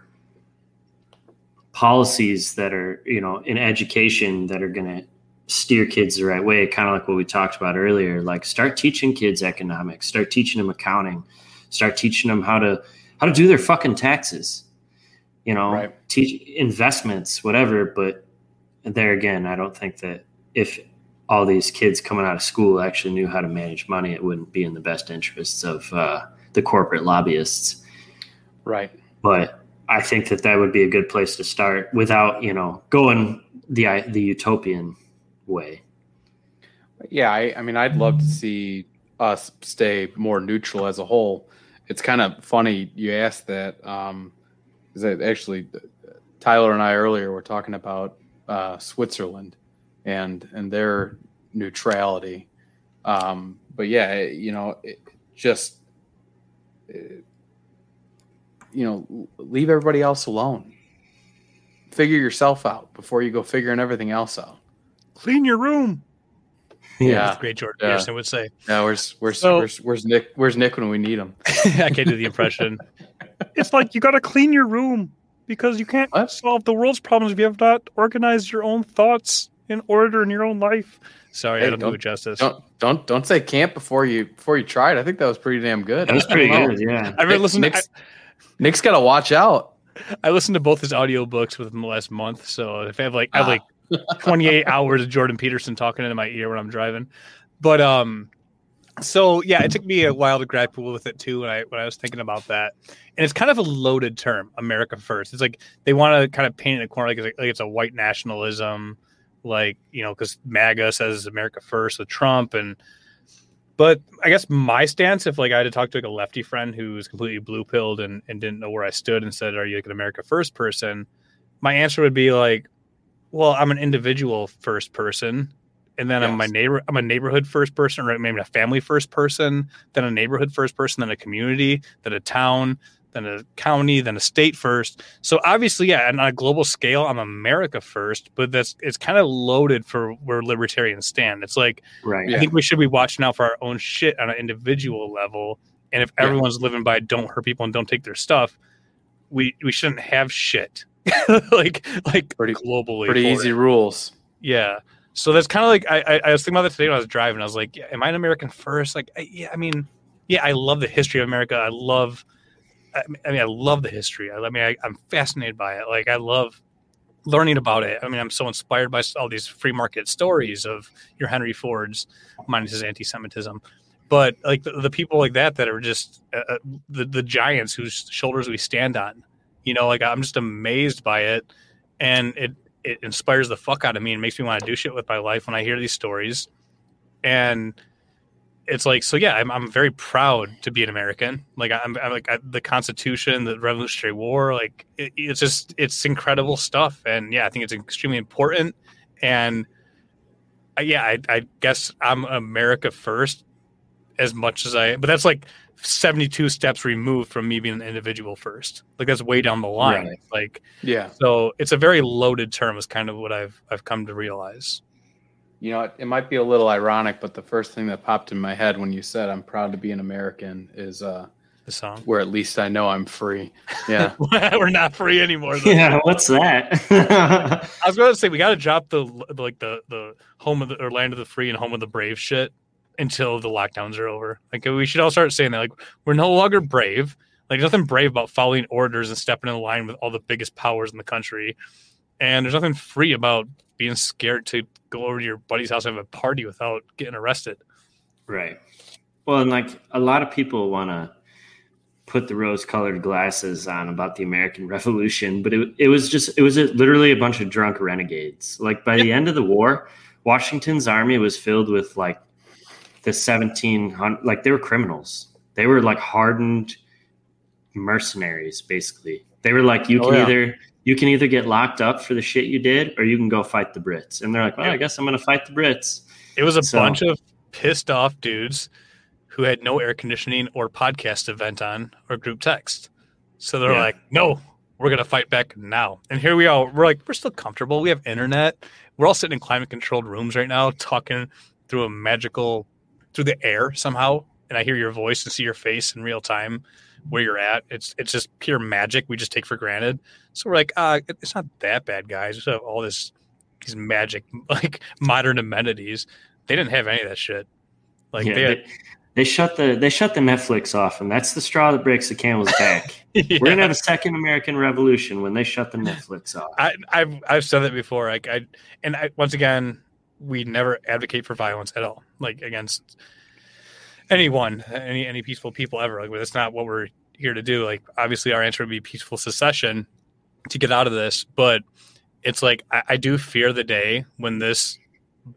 policies that are, you know, in education that are going to steer kids the right way, kind of like what we talked about earlier. Like start teaching kids economics, start teaching them accounting, start teaching them how to how to do their fucking taxes. You know, Right. teach investments, whatever. But there again, I don't think that if all these kids coming out of school actually knew how to manage money, it wouldn't be in the best interests of uh, the corporate lobbyists. Right. But I think that that would be a good place to start without, you know, going the the utopian way. Yeah, I, I mean, I'd love to see us stay more neutral as a whole. It's kind of funny you asked that. Um, is that actually Tyler and I earlier were talking about uh, Switzerland and and their neutrality. Um, but yeah, you know, it just uh, you know, leave everybody else alone. Figure yourself out before you go figuring everything else out. Clean your room. Yeah. That's great Jordan Yeah. Peterson would say. Now where's where's So- where's where's Nick? Where's Nick when we need him? I can't do the impression. it's like you got to clean your room because you can't solve the world's problems if you have not organized your own thoughts in order in your own life. Sorry, Hey, I don't do don't- it justice. Don't don't don't say camp before you before you tried. I think that was pretty damn good. That was pretty good, yeah. I've been listening. Nick's, Nick's got to watch out. I listened to both his audiobooks within the last month. So if I have like I have Ah. like 28 hours of Jordan Peterson talking into my ear when I'm driving. But um so yeah, it took me a while to grapple with it too when I when I was thinking about that. And it's kind of a loaded term, America first. It's like they want to kind of paint it in a corner like it's, like it's a white nationalism, like, you know, because MAGA says America first with Trump and but I guess my stance, if like I had to talk to like a lefty friend who was completely blue pilled and, and didn't know where I stood and said, Are you like an America first person? My answer would be like, Well, I'm an individual first person. And then I'm my neighbor I'm a neighborhood first person, or maybe a family first person, then a neighborhood first person, then a community, then a town, then a county, then a state first. So obviously, yeah, and on a global scale, I'm America first, but that's it's kind of loaded for where libertarians stand. It's like Right. I think we should be watching out for our own shit on an individual level. And if Yeah. everyone's living by don't hurt people and don't take their stuff, we we shouldn't have shit like like Pretty- globally. Pretty easy it. rules. Yeah. So that's kind of like I, I I was thinking about that today when I was driving. I was like, yeah, am I an American first? Like, I, yeah, I mean, yeah, I love the history of America. I love, I mean, I, love the history. I, I mean, I, I'm fascinated by it. Like, I love learning about it. I mean, I'm so inspired by all these free market stories of your Henry Ford's, minus his anti-Semitism. But like the, the people like that that are just uh, uh, the the giants whose shoulders we stand on, you know, like I'm just amazed by it, and it it inspires the fuck out of me and makes me want to do shit with my life when I hear these stories. And it's like, so yeah, I'm, I'm very proud to be an American. Like I'm, I'm like I, the Constitution, the Revolutionary War, like it, it's just, it's incredible stuff. And yeah, I think it's extremely important. And uh, yeah, I, I guess I'm America first as much as I, but that's like 72 steps removed from me being an individual first. Like that's way down the line. Right. Like, Yeah. so it's a very loaded term is kind of what I've I've come to realize. You know, it, it might be a little ironic, but the first thing that popped in my head when you said I'm proud to be an American is uh The song. where at least I know I'm free. Yeah. We're not free anymore. though. Yeah, what's that? I was going to say we got to drop the the- like the the home of the or land of the free and home of the brave shit until the lockdowns are over. Like we should all start saying that. Like we're no longer brave. Like nothing brave about following orders and stepping in line with all the biggest powers in the country. And there's nothing free about being scared to go over to your buddy's house and have a party without getting arrested. Right. Well, and like a lot of people want to put the rose-colored glasses on about the American Revolution, but it, it was just it was a, literally a bunch of drunk renegades. Like by the end of the war, Washington's army was filled with like the 1700 like they were criminals. They were like hardened mercenaries basically. They were like you Oh, can yeah. either you can either get locked up for the shit you did or you can go fight the Brits. And they're like, "Well, Yeah. I guess I'm going to fight the Brits." It was a So- bunch of pissed off dudes who had no air conditioning or podcast event on or group text. So they're Yeah. like, no, we're going to fight back now. And here we are. We're like, we're still comfortable. We have internet. We're all sitting in climate controlled rooms right now, talking through a magical, through the air somehow. And I hear your voice and see your face in real time where you're at. It's it's just pure magic we just take for granted. So we're like, uh, it's not that bad, guys. We have all this these magic like modern amenities. They didn't have any of that shit. Like Yeah, they had, they, they shut the they shut the Netflix off, and that's the straw that breaks the camel's back. We're gonna have a second American Revolution when they shut the Netflix off. I, I've I've said that before. Like I and I once again, we never advocate for violence at all, like against anyone, any any peaceful people ever. Like that's not what we're here to do. Like obviously, our answer would be peaceful secession to get out of this, but it's like I, I do fear the day when this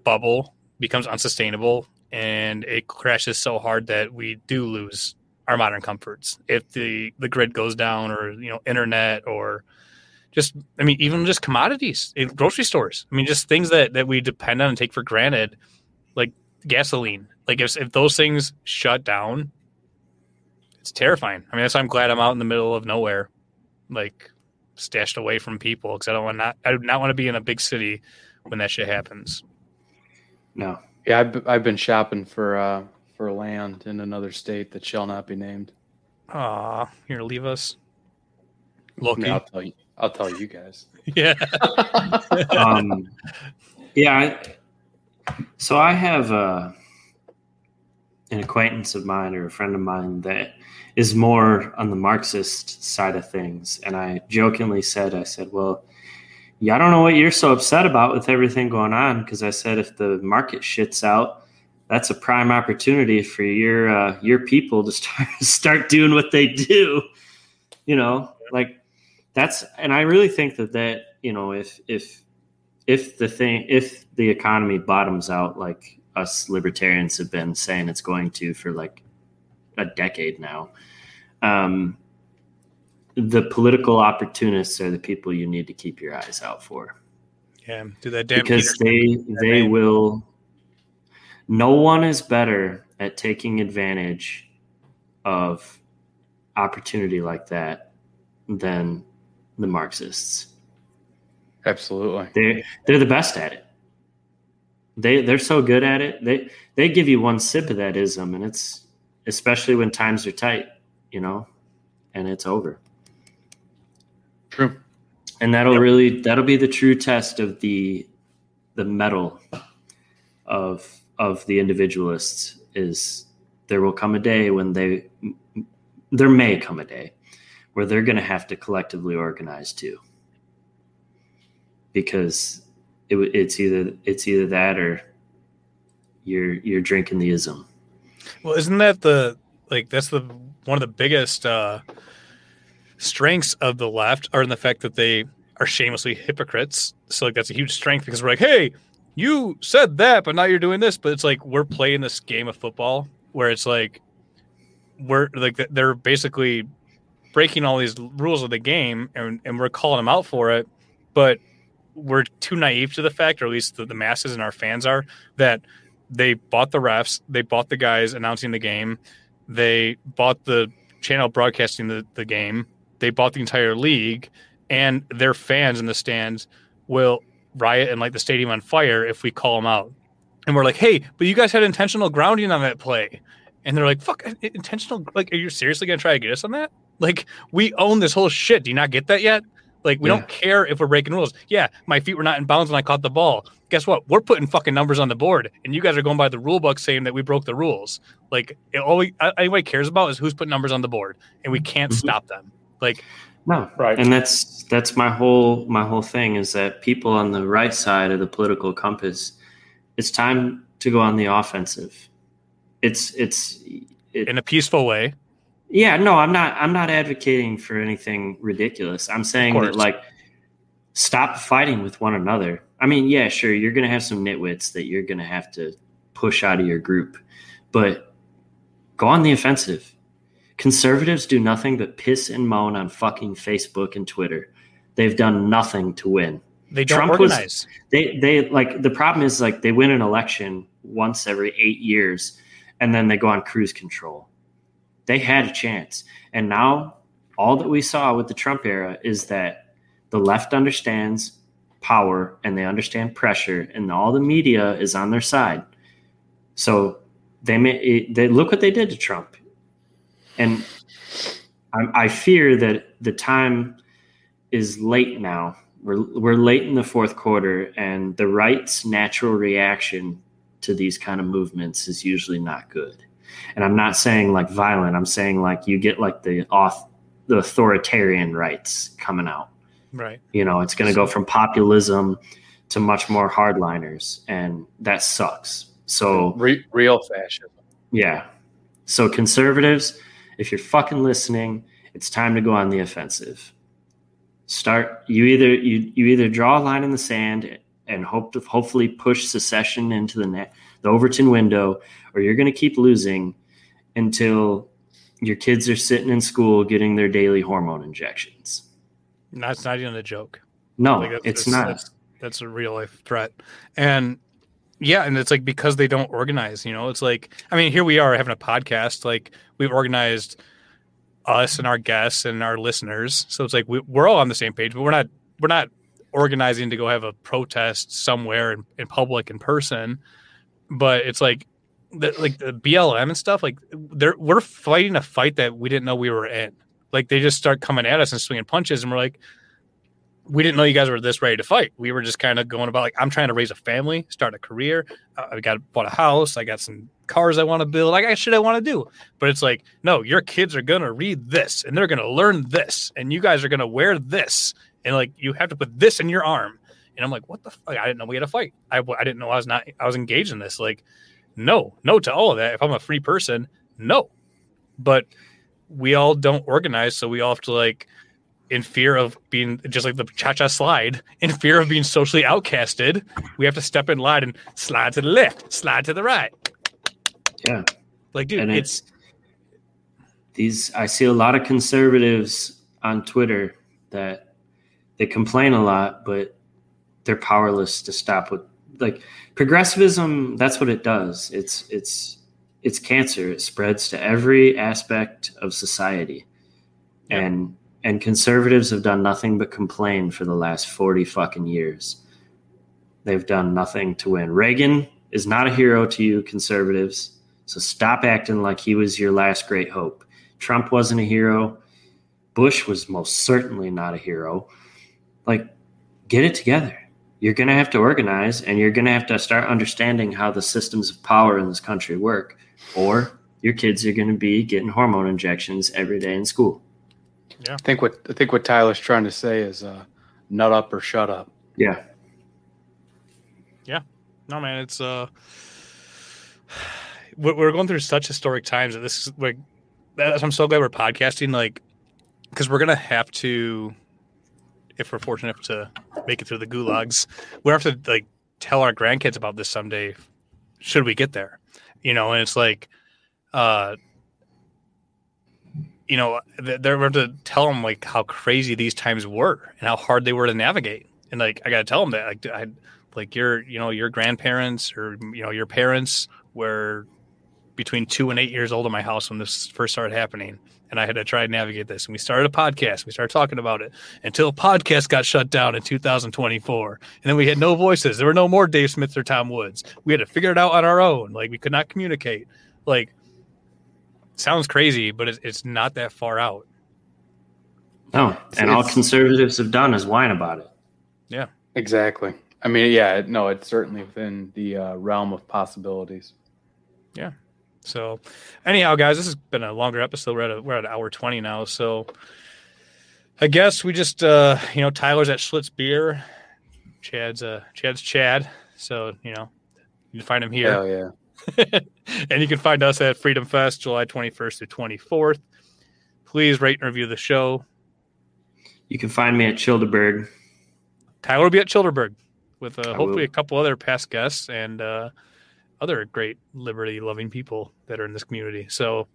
bubble becomes unsustainable and it crashes so hard that we do lose our modern comforts. If the the grid goes down, or you know, internet, or just I mean, even just commodities eh, grocery stores. I mean, just things that that we depend on and take for granted, like gasoline. Like if if those things shut down, it's terrifying. I mean, that's why I'm glad I'm out in the middle of nowhere, like stashed away from people, because I don't want not I do not want to be in a big city when that shit happens. No. Yeah, I've, I've been shopping for uh, for land in another state that shall not be named. Aw, here, leave us. Loki. I'll tell you. I'll tell you guys. Yeah. um, yeah. I, so I have uh, an acquaintance of mine or a friend of mine that is more on the Marxist side of things, and I jokingly said, "I said, well, yeah, I don't know what you're so upset about with everything going on, because I said if the market shits out." That's a prime opportunity for your uh, your people to start start doing what they do, you know. Like that's and I really think that that you know if if if the thing if the economy bottoms out like us libertarians have been saying it's going to for like a decade now, um, the political opportunists are the people you need to keep your eyes out for. Yeah, do that damn because they they will. No one is better at taking advantage of opportunity like that than the Marxists. Absolutely. They they're the best at it. They they're so good at it. They they give you one sip of that ism, and it's especially when times are tight, you know, and it's over. True. And that'll really that'll be the true test of the the metal of of the individualists is there will come a day when they there may come a day where they're going to have to collectively organize too because it, it's either it's either that or you're you're drinking the ism Well, isn't that the like that's the one of the biggest uh strengths of the left are in the fact that they are shamelessly hypocrites. So like that's a huge strength because we're like, hey, you said that, but now you're doing this. But it's like we're playing this game of football where it's like we're like they're basically breaking all these rules of the game and, and we're calling them out for it. But we're too naive to the fact, or at least the, the masses and our fans are, that they bought the refs, they bought the guys announcing the game, they bought the channel broadcasting the, the game, they bought the entire league, and their fans in the stands will riot and light the stadium on fire if we call them out. And we're like, hey, but you guys had intentional grounding on that play. And they're like, fuck, intentional. Like, are you seriously going to try to get us on that? Like, we own this whole shit. Do you not get that yet? Like, we Yeah. don't care if we're breaking rules. Yeah, my feet were not in bounds when I caught the ball. Guess what? We're putting fucking numbers on the board, and you guys are going by the rule book saying that we broke the rules. Like, it, all we, anybody cares about is who's putting numbers on the board, and we can't mm-hmm. stop them. Like, no right and that's that's my whole my whole thing is that people on the right side of the political compass it's time to go on the offensive it's it's it, in a peaceful way yeah no i'm not i'm not advocating for anything ridiculous. I'm saying that like stop fighting with one another. I mean yeah sure you're gonna have some nitwits that you're gonna have to push out of your group but go on the offensive. Conservatives do nothing but piss and moan on fucking facebook and twitter. They've done nothing to win. They don't Trump was- organize. they they like the problem is like they win an election once every eight years and then they go on cruise control they had a chance and now all that we saw with the trump era is that the left understands power and they understand pressure and all the media is on their side so they may they look what they did to trump and I, I fear that the time is late now. We're we're late in the fourth quarter, and the right's natural reaction to these kind of movements is usually not good. And I'm not saying like violent. I'm saying like you get like the off the authoritarian rights coming out. Right. You know, it's going to go from populism to much more hardliners, and that sucks. So Re- real fascism. yeah. So conservatives, if you're fucking listening, it's time to go on the offensive. Start you either you you either draw a line in the sand and hope to hopefully push secession into the net, the Overton window, or you're going to keep losing until your kids are sitting in school getting their daily hormone injections. That's not even a joke. No, Like, that's- it's that's- not. That's, that's a real life threat. And yeah, and it's like because they don't organize, you know, it's like, I mean, here we are having a podcast. Like we've organized us and our guests and our listeners. So it's like we, we're all on the same page, but we're not, we're not organizing to go have a protest somewhere in, in public in person. But it's like, the, like the BLM and stuff, like they're, we're fighting a fight that we didn't know we were in. Like they just start coming at us and swinging punches, and we're like, we didn't know you guys were this ready to fight. We were just kind of going about like, I'm trying to raise a family, start a career. I got bought a house. I got some cars I want to build. Like I shit I want to do. But it's like, no, your kids are gonna read this and they're gonna learn this, and you guys are gonna wear this, and like you have to put this in your arm. And I'm like, what the? Fuck? I didn't know we had a fight. I, I didn't know I was not. I was engaged in this. Like, no, no to all of that. If I'm a free person, no. But we all don't organize, so we all have to like in fear of being just like the cha-cha slide in fear of being socially outcasted we have to step in line and slide to the left slide to the right yeah like dude And it's, these i see a lot of conservatives on twitter that they complain a lot but they're powerless to stop what like progressivism that's what it does. It's it's it's cancer. It spreads to every aspect of society. And and conservatives have done nothing but complain for the last 40 fucking years. They've done nothing to win. Reagan is not a hero to you conservatives. So stop acting like he was your last great hope. Trump wasn't a hero. Bush was most certainly not a hero. Like get it together you're going to have to organize and you're going to have to start understanding how the systems of power in this country work or your kids are going to be getting hormone injections every day in school yeah. I think what I think what Tyler's trying to say is uh, nut up or shut up. Yeah. Yeah. No, man, it's uh, we're we're going through such historic times that this is like, that's, I'm so glad we're podcasting, like, because we're gonna have to, if we're fortunate enough to make it through the gulags, we have to like tell our grandkids about this someday, should we get there, you know? And it's like, uh, you know, they're going to tell them like how crazy these times were and how hard they were to navigate. And like, I got to tell them that, like, I, like your, you know, your grandparents or you know your parents were between two and eight years old in my house when this first started happening, and I had to try and navigate this. And we started a podcast. We started talking about it until podcast got shut down in 2024, and then we had no voices. There were no more Dave Smiths or Tom Woods. We had to figure it out on our own. Like we could not communicate. Like sounds crazy, but it's, it's not that far out. No, and all conservatives have done is whine about it. Yeah, exactly. I mean, yeah, no, it's certainly within the uh, realm of possibilities. Yeah. So, anyhow, guys, this has been a longer episode. We're at a, we're at hour twenty now. So, I guess we just uh, you know Tyler's at Schlitz Beer, Chad's uh Chad's Chad. So you know you can find him here. Hell yeah. and you can find us at Freedom Fest, July 21st to 24th. Please rate and review the show. You can find me at Childeberg. Tyler will be at Childerberg with uh, hopefully will. a couple other past guests and uh, other great liberty loving people that are in this community. So,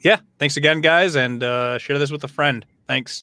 yeah, thanks again, guys, and uh, share this with a friend. Thanks.